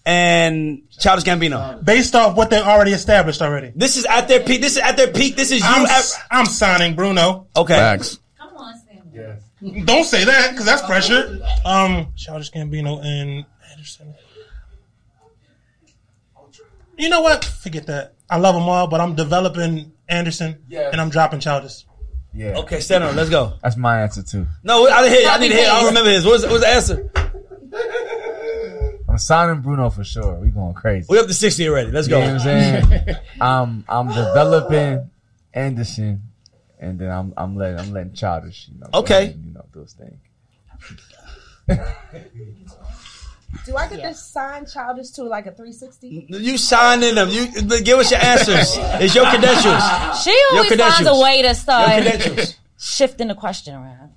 and Childish Gambino. based off what they already established already. This is at their peak. This is at their peak. This is you. I'm, At, s- I'm signing Bruno. okay. Facts. Come on, Stanley. Don't say that because that's pressure. Um, Childish Gambino and Anderson. You know what? Forget that. I love them all, but I'm developing Anderson and I'm dropping Childish. Yeah. Okay, stand on. Let's go. That's my answer too. No, I didn't hear. I need to hear. I don't remember his. What's, what's the answer? I'm signing Bruno for sure. We going crazy. We up to sixty already. Let's You know what go. I'm saying? I'm I'm developing Anderson, and then I'm I'm letting I'm letting Childish, you know. Okay. ahead you know those things. Do I get this sign childish to like a 360? You signing them. You give us your answers. It's your credentials. She always finds a credentials. way to Your start shifting the question around.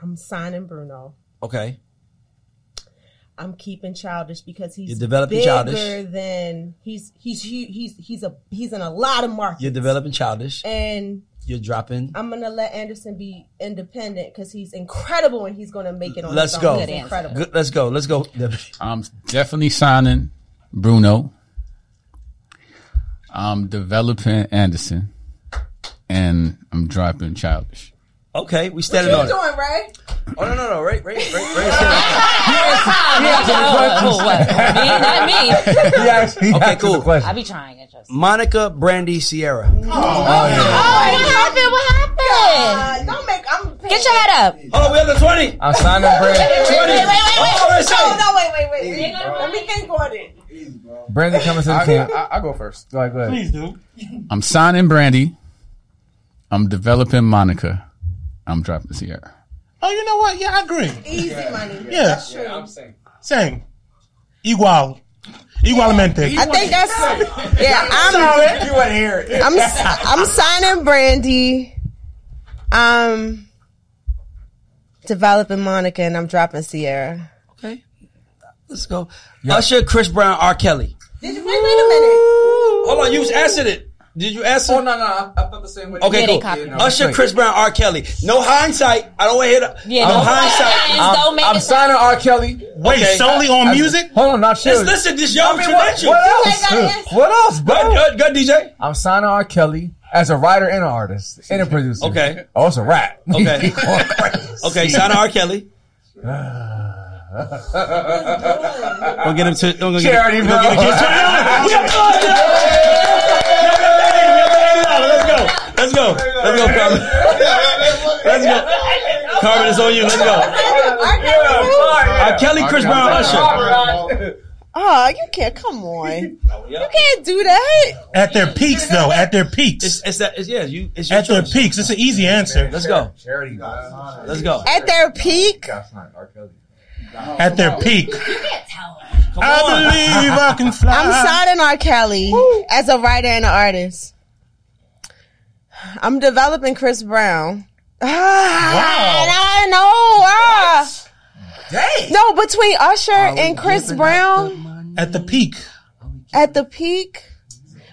I'm signing Bruno. Okay. I'm keeping childish because he's You're developing bigger Childish. than he's he's hu- he's he's a he's in a lot of markets. You're developing childish. and You're dropping. I'm gonna let Anderson be independent because he's incredible and he's gonna make it on Let's his go. own. He's Good answer. incredible. Good, let's go. Let's go. I'm definitely signing Bruno. I'm developing Anderson, and I'm dropping Childish. Okay, we What standing you on it. You doing, Ray? Oh no no no! Right right right right. Oh, what? Me, not me. He actually Okay, answered cool. The question. I be trying it just. Monica, Brandy, Ciara. Oh, yeah. Oh, what happened? What happened? Uh, don't make. I'm Get your head up. Oh, we have the twenty. I'm signing Brandy. Wait, wait, wait, wait. Oh, let's No, no, wait, wait, wait. wait. Let me think on it. Brandy coming to the I, camp. I, I go first. Go ahead, go ahead. Please do. I'm signing Brandy. I'm developing Monica. I'm dropping Ciara. Oh, you know what? Yeah, I agree. Easy money. Yeah, That's true. I'm saying. Same. Igual. Igualmente. I think that's yeah. I'm You want to hear it? I'm I'm signing Brandy. Um, developing Monica, and I'm dropping Ciara. Okay, let's go. Usher, Chris Brown, R. Kelly. Did you wait? Wait a minute. Hold on, you was answered it. Did you answer? Oh no, no, I, I thought the same way. Okay, Yeah, they cool. copied it. Usher, Chris Brown, R. Kelly. No hindsight. I don't want to hear the. Yeah, no no hindsight. hindsight. Don't make I'm it signing R. Kelly. Wait, Okay. solely on music? Hold on, not sure. Listen, listen, this your I mean, what, credential. what else? What else, bro? Good, good, good, DJ. I'm signing R. Kelly as a writer and an artist and a producer. Okay. Oh, it's a rap. Okay. Okay, sign R. Kelly. We'll get him to. We're gonna get him, Charity, we're gonna bro. get him to- We have fun, Let's go. Let's go. Let's go, Carmen. Let's go. Carmen, it's on you. Let's go. R. Kelly, Chris Brown, Usher. Oh, you can't. Come on. You can't do that. At their peaks, though. At their peaks. It's, it's that. It's, yeah, you. It's your At their peaks. It's an easy answer. Let's go. Charity. Let's go. At their peak, R. Kelly. At their peak. You can't tell. I believe I can fly. I'm signing R. Kelly as a writer and an artist. I'm developing Chris Brown. Ah, I know. Ah. No, between Usher and Chris Brown At the peak. at the peak.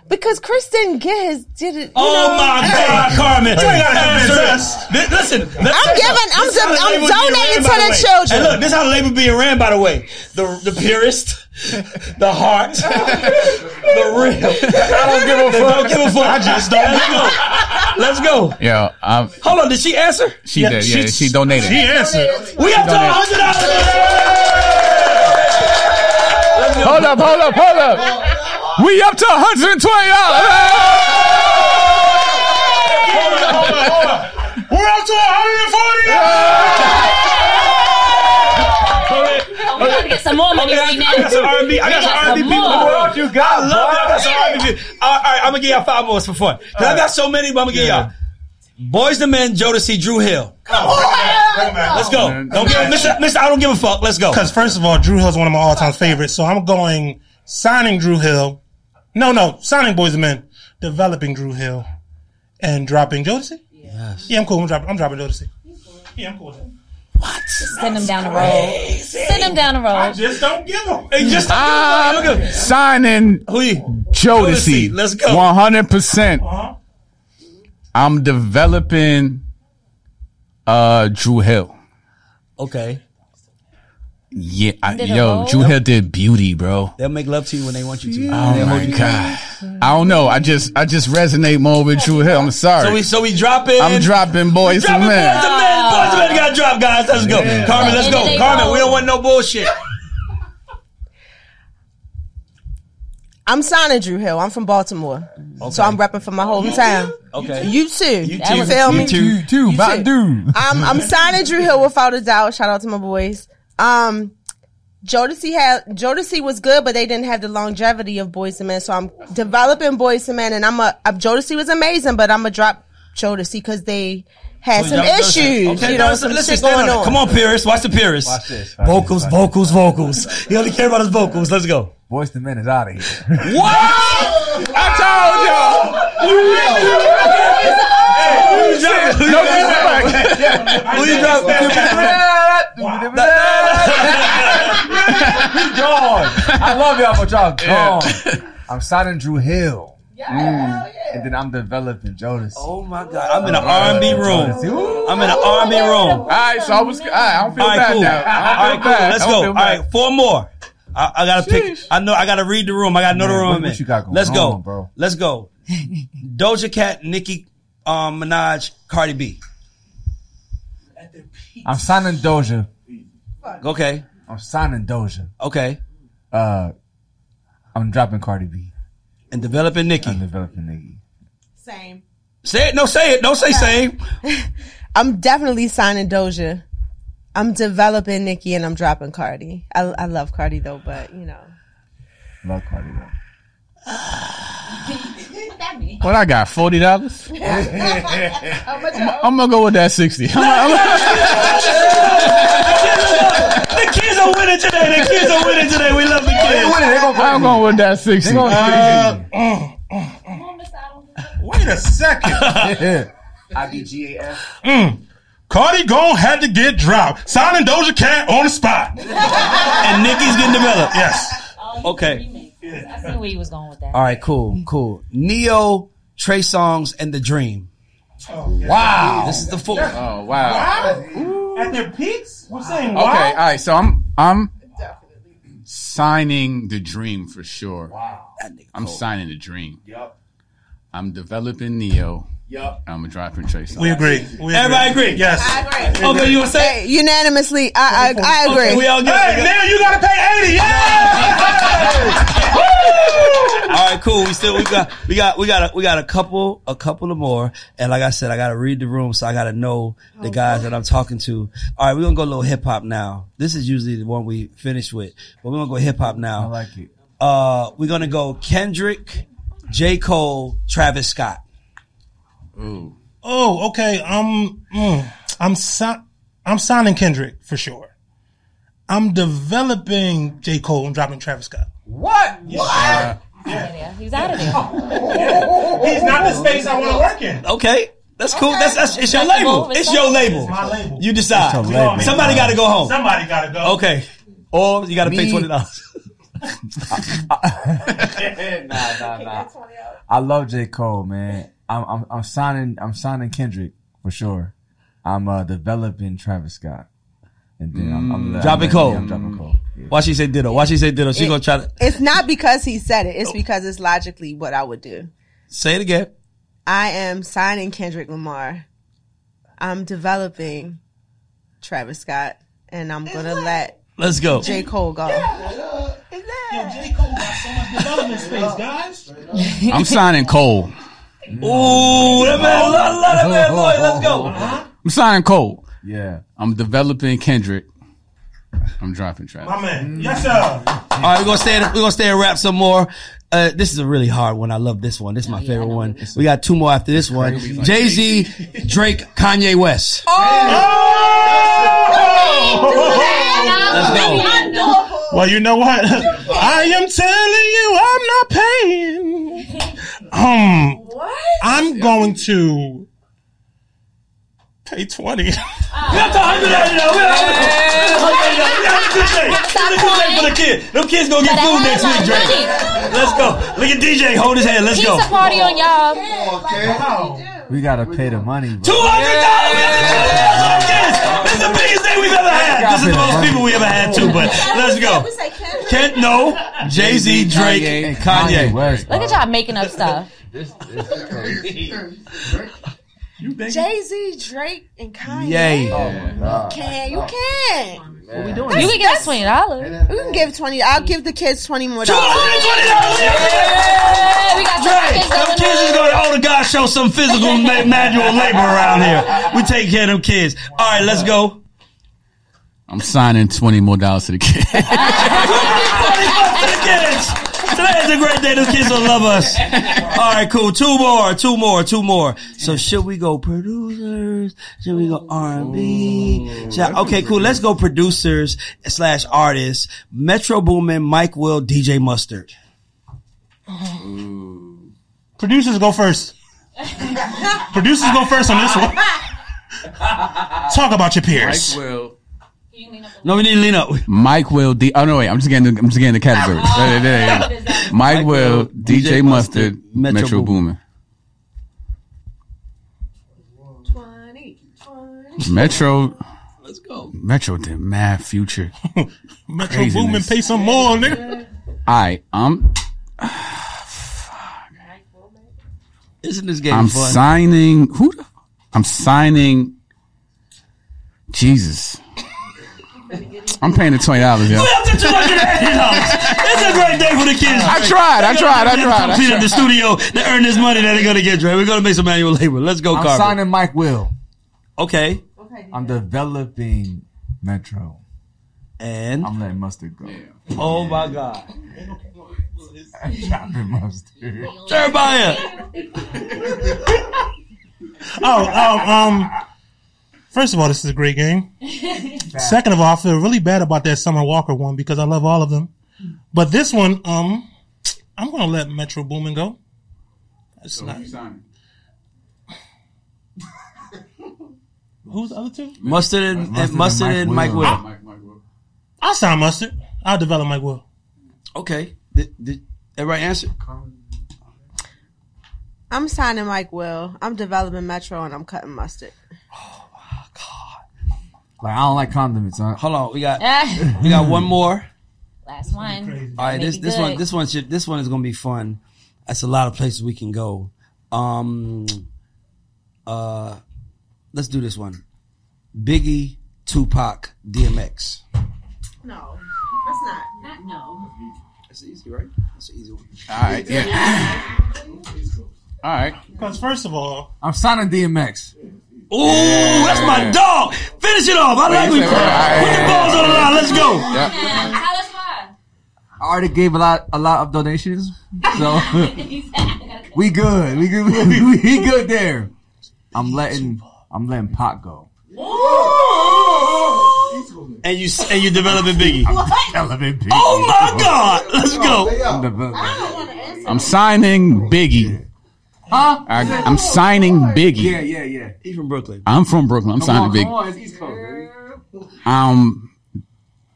Because Chris didn't get his did it. You Oh know? my God, Carmen! You ain't gotta Answer convince it. Li- Listen, I'm giving. I'm, de- I'm donating to the children. Hey, look, this is how the label being ran, by the way. The the purest, the heart, the real. I don't give a fuck. Don't give a fuck. I just don't. Let's go. Let's go. Yo, um, Hold on. Did she answer? she did. Yeah, she donated. He answered. We up to a hundred dollars. Hold up, hold up, hold up. We up to 120 dollars. We're up to 140. We gotta get some more money right now. I got some R&B. I got some R&B people. more. What you got? I love that. I got some R&B people. All right, all right, I'm gonna give y'all five more for fun. 'Cause I got so many, but I'm gonna give y'all. Boyz II Men, Jodeci, Dru Hill. Come on! Let's go. Oh, don't give, Mr. Mr. I don't give a fuck. Let's go. Because first of all, Dru Hill's one of my all-time favorites, so I'm going signing Dru Hill. No, no, signing Boyz II Men, developing Dru Hill, and dropping Jodeci. Yes. Yeah, I'm cool. I'm dropping. I'm dropping Jodeci. Yeah, I'm cool with that. Send them down the road. Send them down the road. I Just don't give them. Hey, just I'm good. signing Who you? Jodeci. Jodeci, let's go. 100%. Uh-huh. I'm developing uh Drew Hill. Okay. Yeah, I, yo, roll? Dru Hill did beauty, bro. They'll make love to you when they want you to. Oh my god. I don't know. I just I just resonate more with Dru Hill. I'm sorry. So we so we drop in. I'm dropping boys Drop and it, boys men. and men. Boys and men ah. got to drop, guys. Let's go. Carmen, let's go. Carmen, go. we don't want no bullshit. I'm signing Dru Hill. I'm from Baltimore, so I'm repping for my hometown. Okay. You too. You too. You too. feel me? You too. Two, You too. I'm I'm signing Dru Hill without a doubt. Shout out to my boys. Um, Jodeci had Jodeci was good, but they didn't have the longevity of Boyz II Men. So I'm developing Boyz II Men, and I'm a uh, Jodeci was amazing, but I'm gonna drop Jodeci because they had some issues. Okay, you know, no, some listen, shit going on on. Come on, Pierce. Watch the Pierce. Watch this. Watch Vocals, this, watch vocals, vocals. He only care about his vocals. Let's go. Voice the men is out of here. What? I told y'all. Who you dropping? No disrespect. Who you dropping? gone. I love y'all, but y'all gone. I'm signing Dru Hill. Mm. And then I'm developing Jonas. Oh my God! I'm in an R&B room. I'm in an R&B room. All right, so I was. All right, I don't feel All right, bad cool. now. All I don't cool. feel bad. Let's go. feel All bad. right, four more. I, I gotta pick. I know. I gotta read the room. I gotta know the room what- what you got going Let's go, on, bro? Let's go. Doja Cat, Nicki um, Minaj, Cardi B. I'm signing Doja. Okay. I'm signing Doja. Okay. Uh, I'm dropping Cardi B. And developing Nicki. I'm developing Nicki. Same. Say it. No, say it. Don't say same. I'm definitely signing Doja. I'm developing Nicki and I'm dropping Cardi. I, I love Cardi though, but you know. Love Cardi though. What I got? Forty dollars. I'm gonna go with that sixty. I'm, I'm, the kids are winning today. The kids are winning today. We love the kids. I'm going with that sixty. Uh, Wait a second. I B G A F. Mm. Cardi gon' had to get dropped. Signing Doja Cat on the spot. and Nicki's getting developed. Yes. Okay. I see where you was going with that. All right. Cool. Cool. Ne-Yo, Trey Songz, and The Dream. Oh, wow. This is the four. Oh wow. At their peaks? We're saying Okay, all right. So I'm I'm signing the dream for sure. Wow. I'm signing the dream. Yep. I'm developing Ne-Yo. Yup. I'm dropping Trace. We agree. We agree. Everybody agree? Yes. agree. Okay, you want to say? Hey, unanimously, I I, I agree. We all get Hey, now you gotta pay 80. Yeah! All right, cool. We still we got we got we got a, we got a couple a couple of more, and like I said, I got to read the room, so I got to know the guys that I'm talking to. All right, we're gonna go a little hip hop now. This is usually the one we finish with, but we're gonna go hip hop now. I like it. Uh, we're gonna go Kendrick, J Cole, Travis Scott. Ooh. Oh, okay. Um, mm, I'm si- I'm signing Kendrick for sure. I'm developing J. Cole and dropping Travis Scott. What? Yeah, he's out of there. He's not the space I want to work in. Okay. That's cool. That's, that's it's your Respectable, label. It's your label. My label. You decide. It's label. Somebody got to go home. Somebody gotta go. Okay. Or you got to pay twenty dollars. nah, nah, nah. I love J. Cole, man. I'm, I'm, I'm signing, I'm signing Kendrick for sure. I'm uh, developing Travis Scott, and then I'm, I'm, I'm Dropping I'm, Cole. I'm dropping Cole. Yeah. Why she say ditto? Why she say ditto? She It- gonna try to It's not because he said it. It's because it's logically what I would do. say it again. I am signing Kendrick Lamar. I'm developing Travis Scott, and I'm gonna let Let's go. J. Cole go. J. Cole got so much development space, guys. I'm signing Cole. Ooh, that man, love, love that man, boy. Let's go. I'm signing Cole. Yeah. I'm developing Kendrick. I'm dropping Travis. My man. Yes, sir. All right, we're gonna stay. We're gonna stay and rap some more. Uh, this is a really hard one. I love this one. This is my favorite one. We got two more after this one. Jay Z, Drake, Kanye West. Let's go. Well, you know what? I am telling you, I'm not paying. Um, I'm going to pay twenty. for the kid. Them kids gonna get food next week, Drake. Let's go. Look at DJ. Hold his hand. Let's go. Pizza party on y'all. We gotta pay the money, Two bro. hundred dollars. This is the biggest day we've ever had. This is the most people we ever had too. But let's go. Kent, no. Jay Z, Drake, and Kanye. West, Look at y'all making up stuff. This, oh. this is crazy. Jay Z, Drake, and Kanye. Yay. Oh can you can? We doing it? You can give us twenty dollars. We can give twenty. I'll give the kids twenty more dollars. hundred twenty dollars. we got Drake, some them kids is going to, oh, the God show some physical ma- manual labor around here. We take care of them kids. All right, let's go. I'm signing twenty more dollars to the kid. Twenty bucks to the kids. Today is a great day. The kids will love us. All right, cool. Two more, two more, two more. So should we go producers? Should we go R and B? Okay, cool. Let's go producers slash artists. Metro Boomin, Mike Will, DJ Mustard. Producers go first. Producers go first on this one. Talk about your peers. will. No, we need to lean up. Mike will. D- oh no, wait. I'm just getting. The, I'm just getting the categories. Ah. There, there, there. Mike will. DJ Mustard. Metro Metro Boomin. Boomin. Metro. Let's go. Metro did mad future. Metro Craziness. Boomin, pay some more, nigga. All right. I'm. Fuck. Isn't this game I'm fun? signing. Who? The, I'm signing. Jesus. I'm paying the twenty dollars, yo. Up to two hundred eighty dollars. It's a great day for the kids. I tried. I tried. I tried. I Compete at the studio to earn this money that they're gonna get. Dre. We're gonna make some manual labor. Let's go, I'm Carver. signing Mike Will. Okay, I'm developing Metro. and I'm letting Mustard go. oh my God, Dropping Mustard. Jeremiah. Oh, oh, um. First of all, this is a great game. Second of all, I feel really bad about that Summer Walker one because I love all of them. But this one, um, I'm gonna let Metro Boomin go. That's not. who's the other two? Mustard and, Mustard and Mustard and and Mike Mike Will. Will. Mike, Mike, Will. I'll sign Mustard. I'll develop Mike Will. Okay. Did, did everybody answer? I'm signing Mike Will. I'm developing Metro and I'm cutting mustard. Like I don't like condiments. Huh? Hold on. We got we got one more. Last one. All right, this this good. one this one should this one is gonna be fun. That's a lot of places we can go. Um, uh, let's do this one. Biggie, Tupac, DMX. No, that's not. Not no. That's easy, right? That's an easy one. All right, yeah. All right. Because first of all, I'm signing DMX. Ooh, that's my dog. Finish it off. I like when you we put said- the balls on the line. Let's go. Yeah. Tell us why. I already gave a lot, a lot of donations, so we good. We good. We, we good there. I'm letting, I'm letting Pot go. And you and you developing Biggie. Elevate P. Oh my God. Let's go. I'm developing- I'm signing Biggie. Huh? I, I'm signing Biggie. Yeah, yeah, yeah. He's from Brooklyn. I'm from Brooklyn. I'm Come signing on, Biggie. come on, it's East Coast. baby. I'm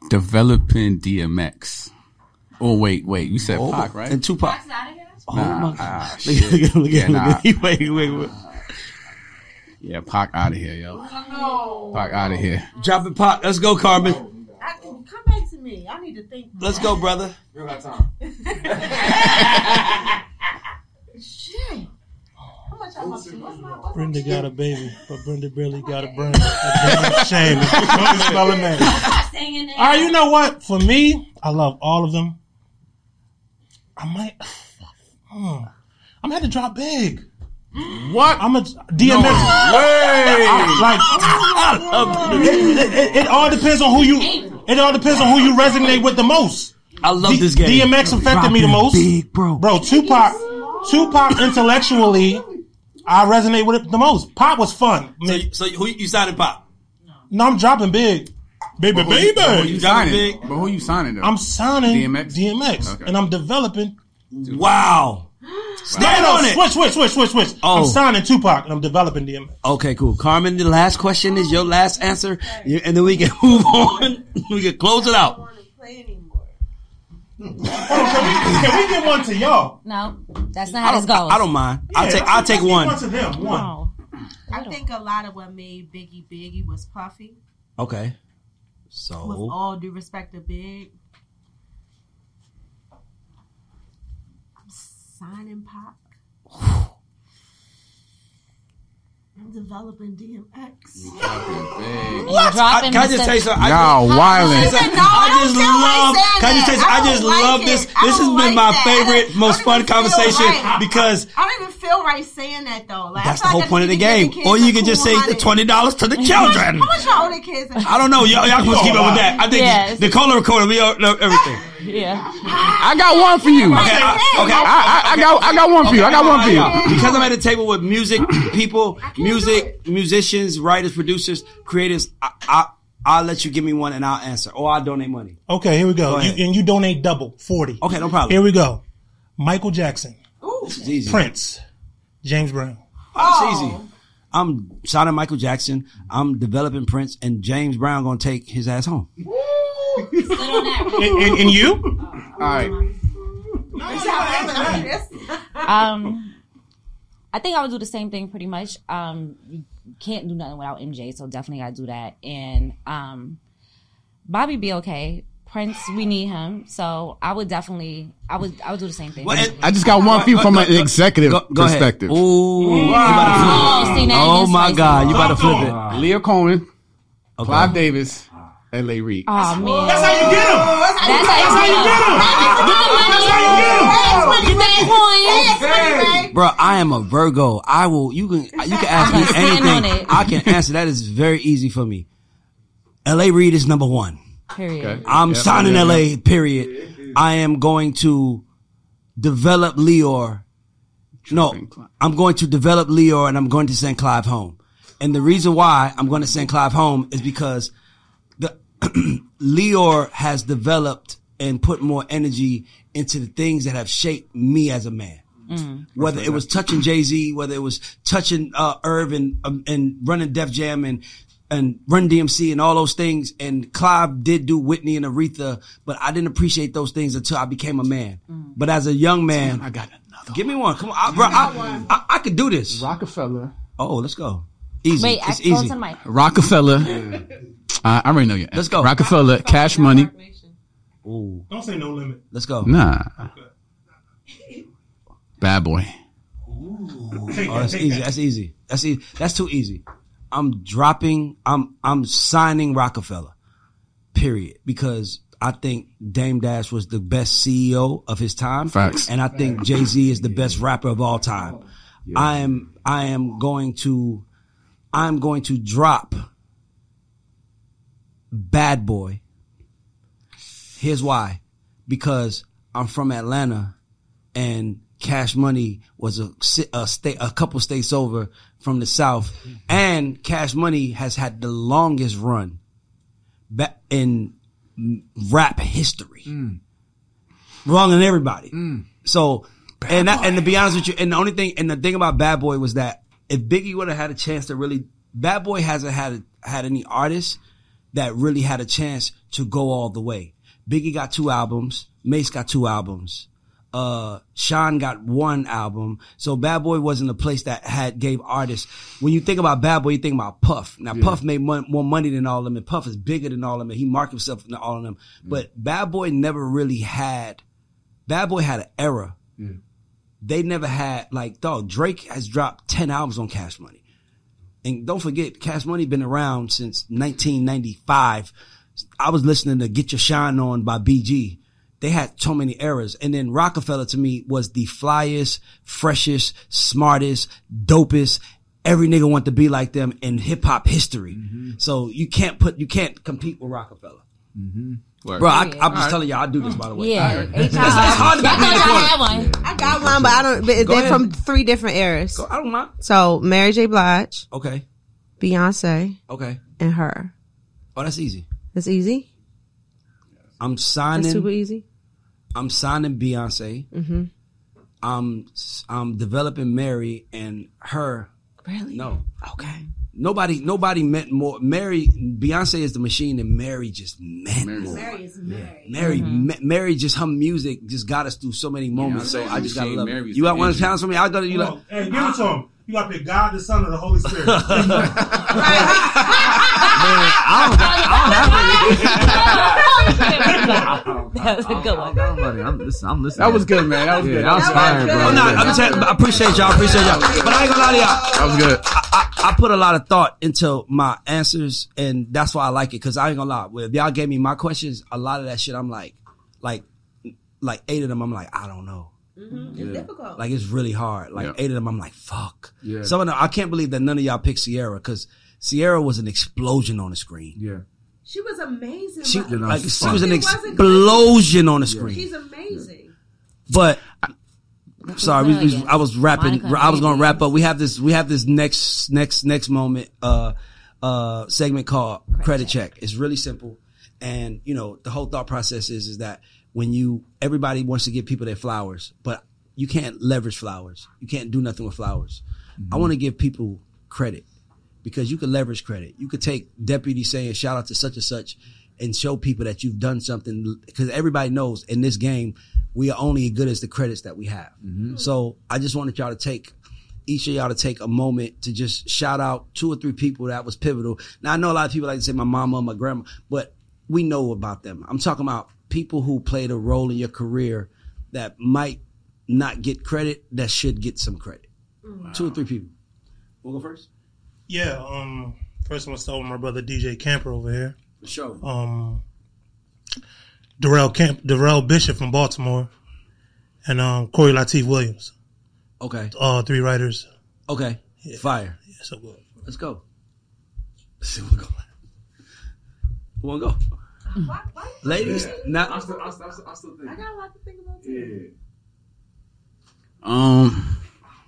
developing DMX. Oh wait, wait. You said Pac, right? And Tupac. Oh Nah, my God. ah, Look at look at look Yeah, nah. Wait, wait, wait. Yeah, Pac out of here, yo. No. Pac out of here. Drop it, Pac. Let's go, Carmen. come back to me. I need to think. Let's go, brother. We don't got time. Shit. How much I must What's my what's Brenda got a baby, but Brenda barely got a brain. A shame. Don't spell it, man. Singing. All right, you know what? For me, I love all of them. I might. Hmm. I'm gonna have to drop big. What? I'm a DMX. Like, it, it- it all depends on who you. It all depends on who you resonate with the most. I love D- this game. DMX affected me the most. Big, bro. Bro, Tupac, Tupac intellectually, I resonate with it the most. Pop was fun. I So, mean, you- so who you signing Pop? no, I'm dropping big, baby, Who you baby. dropping signing? big? But who you signing though? I'm signing DMX? DMX, Okay. and I'm developing. Wow. Stand no, on it. switch, switch, switch, switch, switch. Oh. I'm signing Tupac, and I'm developing DMX. Okay, cool. Carmen, the last question is your last answer, and then we can move on. we can close it out. want to play anymore? Hold on, can, we, can we get one to y'all? No, that's not how this don't, goes. I, I don't mind. I'll take. I'll take one. One to them. One. Oh. I think a lot of what made Biggie Biggie was Puffy. Okay. So With So all due respect to Big, I'm signing Pop. I'm developing DMX. what? I, can I just tell you something? Y'all just- wildin'. Listen, no, I I just don't love. saying Can I just that. tell you, I I just like love it. this. This don't has been my that. favorite, most fun conversation right. because I don't even feel right saying that though. Like, that's the whole like point of the need to give game. kids Or you can just say the twenty dollars to the How much- children. How much y'all owe the kids? I don't know. Y'all, y'all can keep up with that. I think Yes. the caller recorder. We all know everything. Yeah. I got one for you. Okay. I, okay. I, I, I got I got one for you. I got one for you. Because I'm at a table with music people, music, musicians, writers, producers, creators. I, I, I'll let you give me one and I'll answer, or I'll donate money. Okay, here we go. Go you, and you donate double, 40. Okay, no problem. Here we go. Michael Jackson, This is easy. Prince, James Brown. It's easy. I'm signing Michael Jackson. I'm developing Prince, and James Brown gonna take his ass home. Sit on that. And, and, and you? All right. Um, I think I would do the same thing pretty much. Um, you can't do nothing without MJ, so definitely gotta do that. And um, Bobby be okay. Prince, we need him, so I would definitely, I would, I would do the same thing. Well, I just got one for you from an executive Go, go ahead. perspective. Ooh, you Oh, about to see, flip it. now Oh my. God, you about to flip it. Lyor Cohen, Okay. Clive Davis, L.A. Reid. Oh man, That's how you get him. that's how you get him. Get them. Get that coin. Bro, I am a Virgo. I will. You can. You can ask me I'm gonna stand on anything. I can answer. That is very easy for me. L.A. Reid is number one. Period. Okay. I'm Yeah, signing yeah, LA, period. I am going to develop Lyor. No, I'm going to develop Lyor and I'm going to send Clive home. And the reason why I'm going to send Clive home is because the Lyor has developed and put more energy into the things that have shaped me as a man. Whether it was touching Jay Z, whether it was touching uh, Irv and um, and running Def Jam and and Run DMC and all those things. And Clive did do Whitney and Aretha, but I didn't appreciate those things until I became a man. But as a young man, I got another. give me one. Come on, I, bro. I, I, I could do this. Rockefeller. Oh, let's go. Easy. Wait, it's I easy. mic. Rockefeller. I, I already know you. Let's go. Rockefeller, Cash Money. Ooh, Don't say no limit. let's go. Nah. Bad Boy. Oh, that's easy. That's easy. That's easy. That's too easy. I'm dropping. I'm I'm signing Rockefeller. Period. Because I think Dame Dash was the best CEO of his time. Facts. And I think Jay Z is the best rapper of all time. I am I am going to I'm going to drop Bad Boy. Here's why. Because I'm from Atlanta and Cash Money was a, a state, a couple states over from the South, and Cash Money has had the longest run in rap history, mm. longer than everybody. Mm. So, and that, and to be honest with you, and the only thing, and the thing about Bad Boy was that if Biggie would have had a chance to really, Bad Boy hasn't had had any artists that really had a chance to go all the way. Biggie got two albums. Mase got two albums. Uh, Sean got one album. So Bad Boy wasn't a place that had gave artists. When you think about Bad Boy, you think about Puff. Now Puff made mon- more money than all of them, and Puff is bigger than all of them. And he marked himself than all of them. But Bad Boy never really had. Bad Boy had an era. They never had like dog. Drake has dropped ten albums on Cash Money. And don't forget, Cash Money been around since 1995. I was listening to Get Your Shine On by BG. They had so many eras. And then Roc-A-Fella to me was the flyest, freshest, smartest, dopest. Every nigga want to be like them in hip hop history. Mm-hmm. So you can't put, you can't compete with Roc-A-Fella. Mm-hmm. Bro, I, I'm just telling y'all, I do this by the way. Yeah, It's hard to Y'all beat me in thought y'all had one. I got one, but I don't. But Go they're ahead. from three different eras. I don't mind. So Mary J. Blige, Okay. Beyonce, Okay. and her. Oh, that's easy. That's easy. I'm That's signing. super easy. I'm signing Beyonce. Mm-hmm. I'm I'm developing Mary and her. Really? No, Okay. Nobody nobody meant more. Mary Beyonce is the machine, and Mary just meant more. Mary is Mary. Mary, mm-hmm. Ma- Mary, just her music just got us through so many moments. so I just gotta machine, love it. You got the one engine. challenge for me? I got you Come like. Hey, give it to him. You got to pick God, the Son, or the Holy Spirit. That was a good one. I'm. I'm, listen, I'm listening. That was good, man. That was Yeah, good. that was fire, bro. No, I'm just I appreciate y'all. I appreciate y'all. But I ain't gonna lie to y'all. That was good. I, I put a lot of thought into my answers, and that's why I like it. Because I ain't gonna lie, if y'all gave me my questions, a lot of that shit, I'm like, like, like eight of them, I'm like, I don't know. Mm-hmm. It's difficult. Like it's really hard. Like Yeah. eight of them, I'm like, fuck. Yeah. Some of them, I can't believe that none of y'all picked Ciara because Ciara was an explosion on the screen. Yeah. she was amazing. She like she was an explosion on the screen. She's amazing. But sorry, we, we, Millions. I was rapping. Monica I was going to wrap up. We have this. We have this next next next moment uh uh segment called credit, check. It's really simple, and you know the whole thought process is is that when you everybody wants to give people their flowers, but you can't leverage flowers. You can't do nothing with flowers. I want to give people credit because you can leverage credit. You could take deputy saying shout out to such and such and show people that you've done something because everybody knows in this game we are only as good as the credits that we have. So I just wanted y'all to take each of y'all to take a moment to just shout out two or three people that was pivotal. Now I know a lot of people like to say my mama, my grandma, but we know about them. I'm talking about people who played a role in your career that might not get credit that should get some credit. Two or three people. We'll go first. yeah. Um. First, I'm gonna start with my brother DJ Camper over here. For sure. Um. Darrell Camp, Darrell Bishop from Baltimore, and um Corey Latif Williams. Okay. Uh, three writers. Okay. Fire. Yeah, so good. Let's go. Let's see what go. Who wanna go? Why, why? Ladies, now I still, I still, I still, I still think. I got a lot to think about too. Um,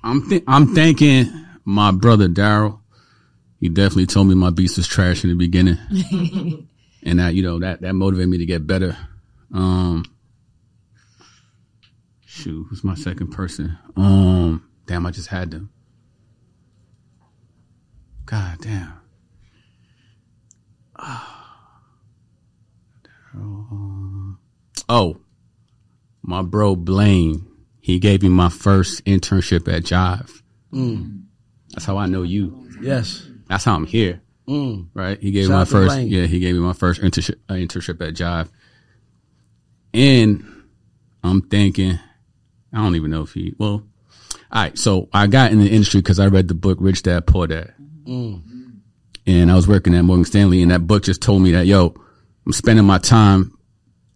I'm th- I'm thanking my brother Daryl he definitely told me my beast was trash in the beginning. and that, you know, that, that motivated me to get better. Um, shoot, who's my second person? Um, damn, I just had them. God damn. Oh, my bro Blaine, he gave me my first internship at Jive. Mm. That's how I know you. Yes. That's how I'm here. Mm. Right? He gave Shout me my first. Blaine. Yeah, he gave me my first internship uh, internship at Jive. And I'm thinking, I don't even know if he. Well, all right. So I got in the industry because I read the book Rich Dad Poor Dad, Mm. and I was working at Morgan Stanley, and that book just told me that yo, I'm spending my time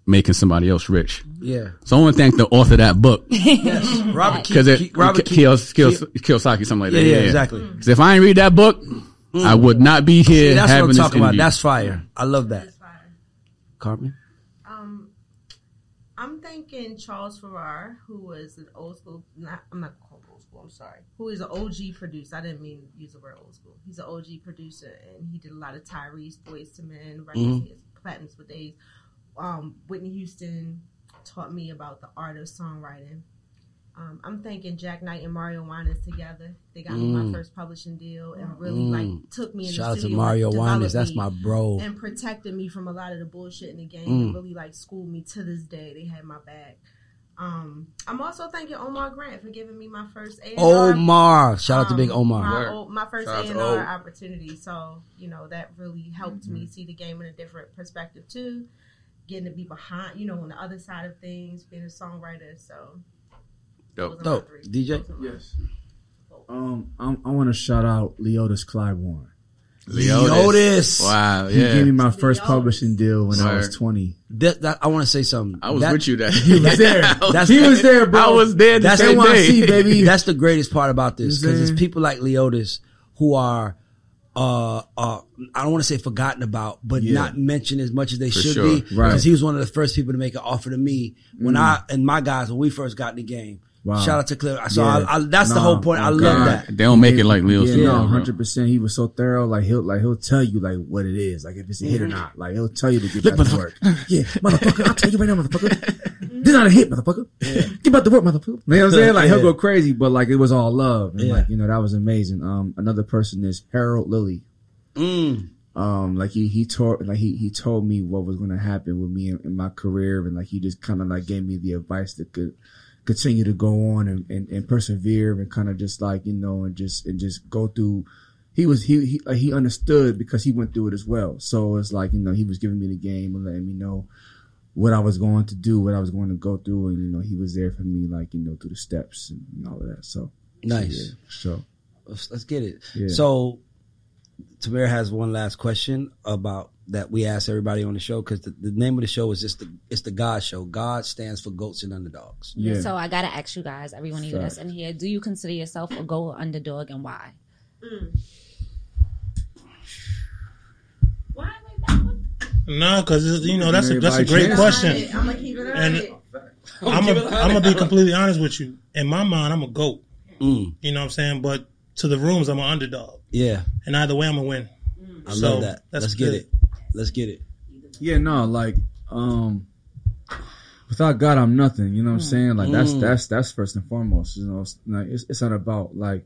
making somebody else rich. Yeah. So I want to thank the author of that book Yes. Robert Key- because it Key- Robert Key- Kiyos- Key- Kiyos- Kiyosaki, something like that. Yeah, yeah, exactly. Because if I ain't read that book, I would not be here See, that's what having I'm this talking about. That's fire. I love that. Carmen. Um, I'm thinking Charles Farrar, who was an old school. Not, I'm not calling old school. I'm sorry. Who is an OG producer? I didn't mean to use the word old school. He's an OG producer, and he did a lot of Tyrese, Boyz II Men, records, Mhm. he has platinums for days. Um, Whitney Houston taught me about the art of songwriting. Um, I'm thinking Jack Knight and Mario Winans together. They got me my Mm. first publishing deal and really Mm. like took me in Shout the studio. Shout out to. Mario and Winans. That's my bro. And protected me from a lot of the bullshit in the game Mm. and really like schooled me to this day. They had my back. Um, I'm also thanking Omar Grant for giving me my first A&R. Omar. Shout out to Big um, Omar. My, my first Shout out to A&R opportunity. So, you know, that really helped me see the game in a different perspective too. Getting to be behind, you know, on the other side of things, being a songwriter. So, Dope. those are my Dope. DJ. Yes. Um, I'm, I want to shout out Leotis Clyburn. Leotis. Wow, Yeah. He gave me my first publishing deal when I was 20. That, that, I want to say something. I was That- with you that. He was there. That's- he was there, bro. I was there the That's same NYC, day. baby. That's the greatest part about this You know what because it's people like Leotis who are, uh, uh, I don't want to say forgotten about, but Yeah. not mentioned as much as they For should sure. be. Right. Mm. Because he was one of the first people to make an offer to me when I and my guys when we first got in the game. Wow. Shout out to Clear. So Yeah. I, I, that's the whole point. I oh love that. They don't make it like Leo Yeah, no, hundred percent. He was so thorough. Like he'll like he'll tell you like what it is, like if it's a hit or not. Like he'll tell you to get Look, back to work. Yeah, motherfucker, I'll tell you right now, motherfucker. This not a hit, motherfucker. Get back to work, motherfucker. You know what I'm saying? Like he'll go crazy, but like it was all love, and Yeah. like you know that was amazing. Um, another person is Harold Lilly. Mm. Um, like he he told like he he told me what was going to happen with me in, in my career, and like he just kind of like gave me the advice that could continue to go on and, and, and persevere and kind of just like you know and just and just go through. He was he he like he understood because he went through it as well. So it's like you know he was giving me the game and letting me know what I was going to do, what I was going to go through, and you know he was there for me like you know through the steps and, and all of that. So Nice. yeah, so Let's, let's get it. Yeah. So, Tamir has one last question about that we ask everybody on the show because the, the name of the show is just the it's the God Show. God stands for goats and underdogs. yeah. So I gotta ask you guys, every one of you that's in here, do you consider yourself a goal underdog and why? Why like that one? No, because you know that's a that's a great chance. question. I'm gonna keep it And- I'm gonna I'm gonna be completely honest with you. In my mind, I'm a goat. Mm, You know what I'm saying? But to the rooms, I'm an underdog, yeah, and either way, I'm gonna win. I So, love that. Let's get it. Let's get it. Yeah, no, like um without God I'm nothing, you know what I'm saying? Like that's Mm. that's that's first and foremost, you know. It's like it's, it's not about like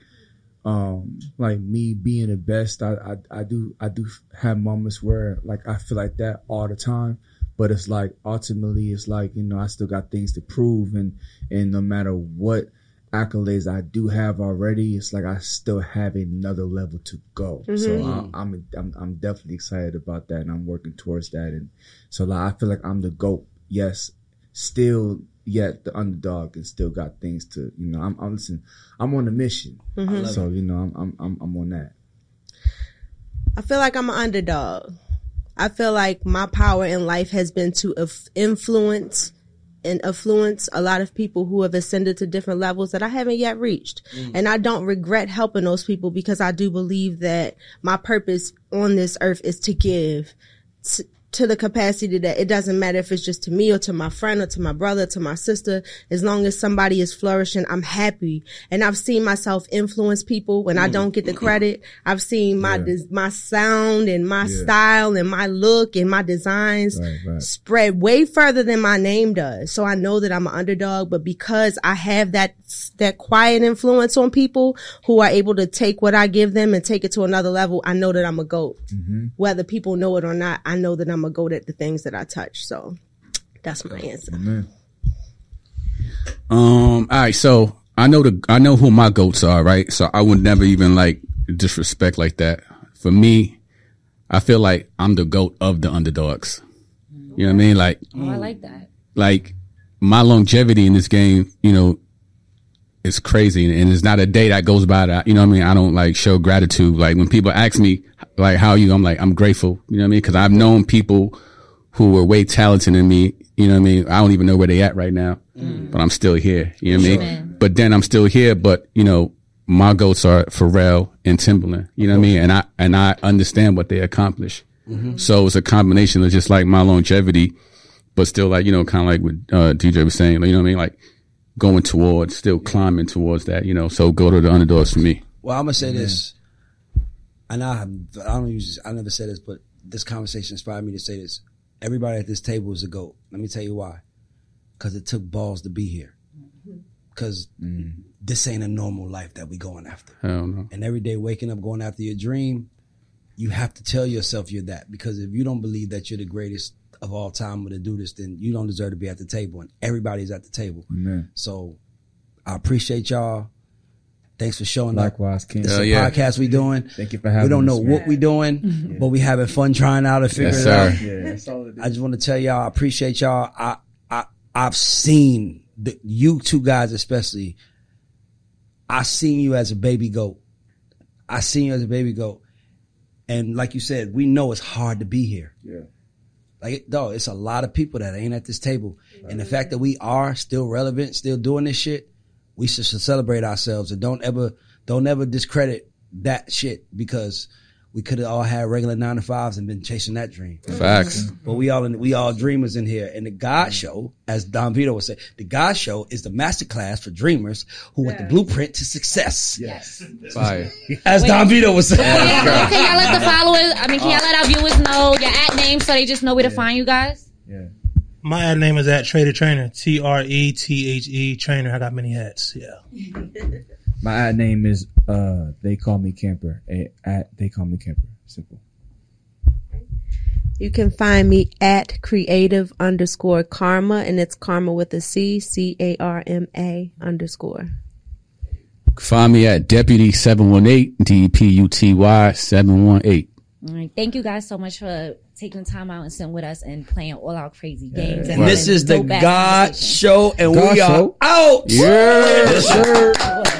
um like me being the best. I, I I do I do have moments where like I feel like that all the time, but it's like ultimately it's like, you know, I still got things to prove and and no matter what accolades I do have already, it's like I still have another level to go. So mm-hmm. I, I'm, I'm I'm definitely excited about that, and I'm working towards that. And so like I feel like I'm the goat. Yes, still yet the underdog, and still got things to you know. I'm I'm listen, I'm on a mission. Mm-hmm. So you know I'm I'm I'm, I'm on that. I feel like I'm an underdog. I feel like my power in life has been to influence and affluence a lot of people who have ascended to different levels that I haven't yet reached. Mm. And I don't regret helping those people because I do believe that my purpose on this earth is to give to the capacity that it doesn't matter if it's just to me or to my friend or to my brother, to my sister. As long as somebody is flourishing, I'm happy. And I've seen myself influence people when I don't get the credit. I've seen my, Yeah. des- my sound and my Yeah. style and my look and my designs Right, right. spread way further than my name does. So I know that I'm an underdog, but because I have that, that quiet influence on people who are able to take what I give them and take it to another level, I know that I'm a goat. Mm-hmm. Whether people know it or not, I know that I'm a goat at the things that I touch. So That's my answer. Um. All right. So I know the I know who my goats are, right? So I would never even like disrespect like that. For me, I feel like I'm the goat of the underdogs. You know what I mean? Like, Oh, I like that. like my longevity in this game, you know, is crazy, and it's not a day that goes by that you know what I mean. I don't like show gratitude. Like when people ask me, like, "How are you?" I'm like, "I'm grateful." You know what I mean? Because I've known people who were way talented than me. You know what I mean? I don't even know where they at right now, but I'm still here. You know what I mean? But then I'm still here. But you know, my goats are Pharrell and Timbaland. You know what I mean? And I and I understand what they accomplish. So it's a combination of just like my longevity, but still like you know, kind of like what uh, DJ was saying. You know what I mean? Like going towards, still climbing towards that. You know, so go to the underdogs for me. Well, I'm gonna say this, and I have, I don't use I never said this, but this conversation inspired me to say this. Everybody at this table is a goat. Let me tell you why. Because it took balls to be here. Mm-hmm. Because mm. this ain't a normal life that we going after. Hell no. And every day waking up, going after your dream, you have to tell yourself you're that. Because if you don't believe that you're the greatest of all time to do this, then you don't deserve to be at the table. And everybody's at the table. Amen. So I appreciate y'all. Thanks for showing up. Likewise, King. This is a yeah. podcast we doing. Thank you for having us. We don't know man. what we doing, but we having fun trying out and figuring Yes, it sir. out. Yeah, that's all it is. I just want to tell y'all, I appreciate y'all. I, I, I've seen the, you two guys, especially. I seen you as a baby goat. I seen you as a baby goat. And like you said, we know it's hard to be here. Yeah. Like, dog, it's a lot of people that ain't at this table. And the fact that we are still relevant, still doing this shit, we should, should celebrate ourselves and don't ever, don't ever discredit that shit because we could have all had regular nine to fives and been chasing that dream. Facts. Mm-hmm. But we all in, we all dreamers in here. And the God Show, as Don Vito would say, the God Show is the masterclass for dreamers who want the blueprint to success. Yes. Fire. As Don Vito would say. Can, can y'all let the followers? I mean, can y'all let our viewers know your at name so they just know where to find you guys? Yeah. My ad name is at Trader Trainer. T R E T H E Trainer. I got many hats. Yeah. My ad name is uh they call me camper. A, at they call me camper. Simple. You can find me at creative underscore karma, and it's karma with a C, C A R M A underscore. Find me at Deputy seven one eight D P U T Y seven one eight. All right. Thank you guys so much for taking time out and sitting with us and playing all our crazy games. And this is the God. Show, and God we are Show. out. Yeah, sir.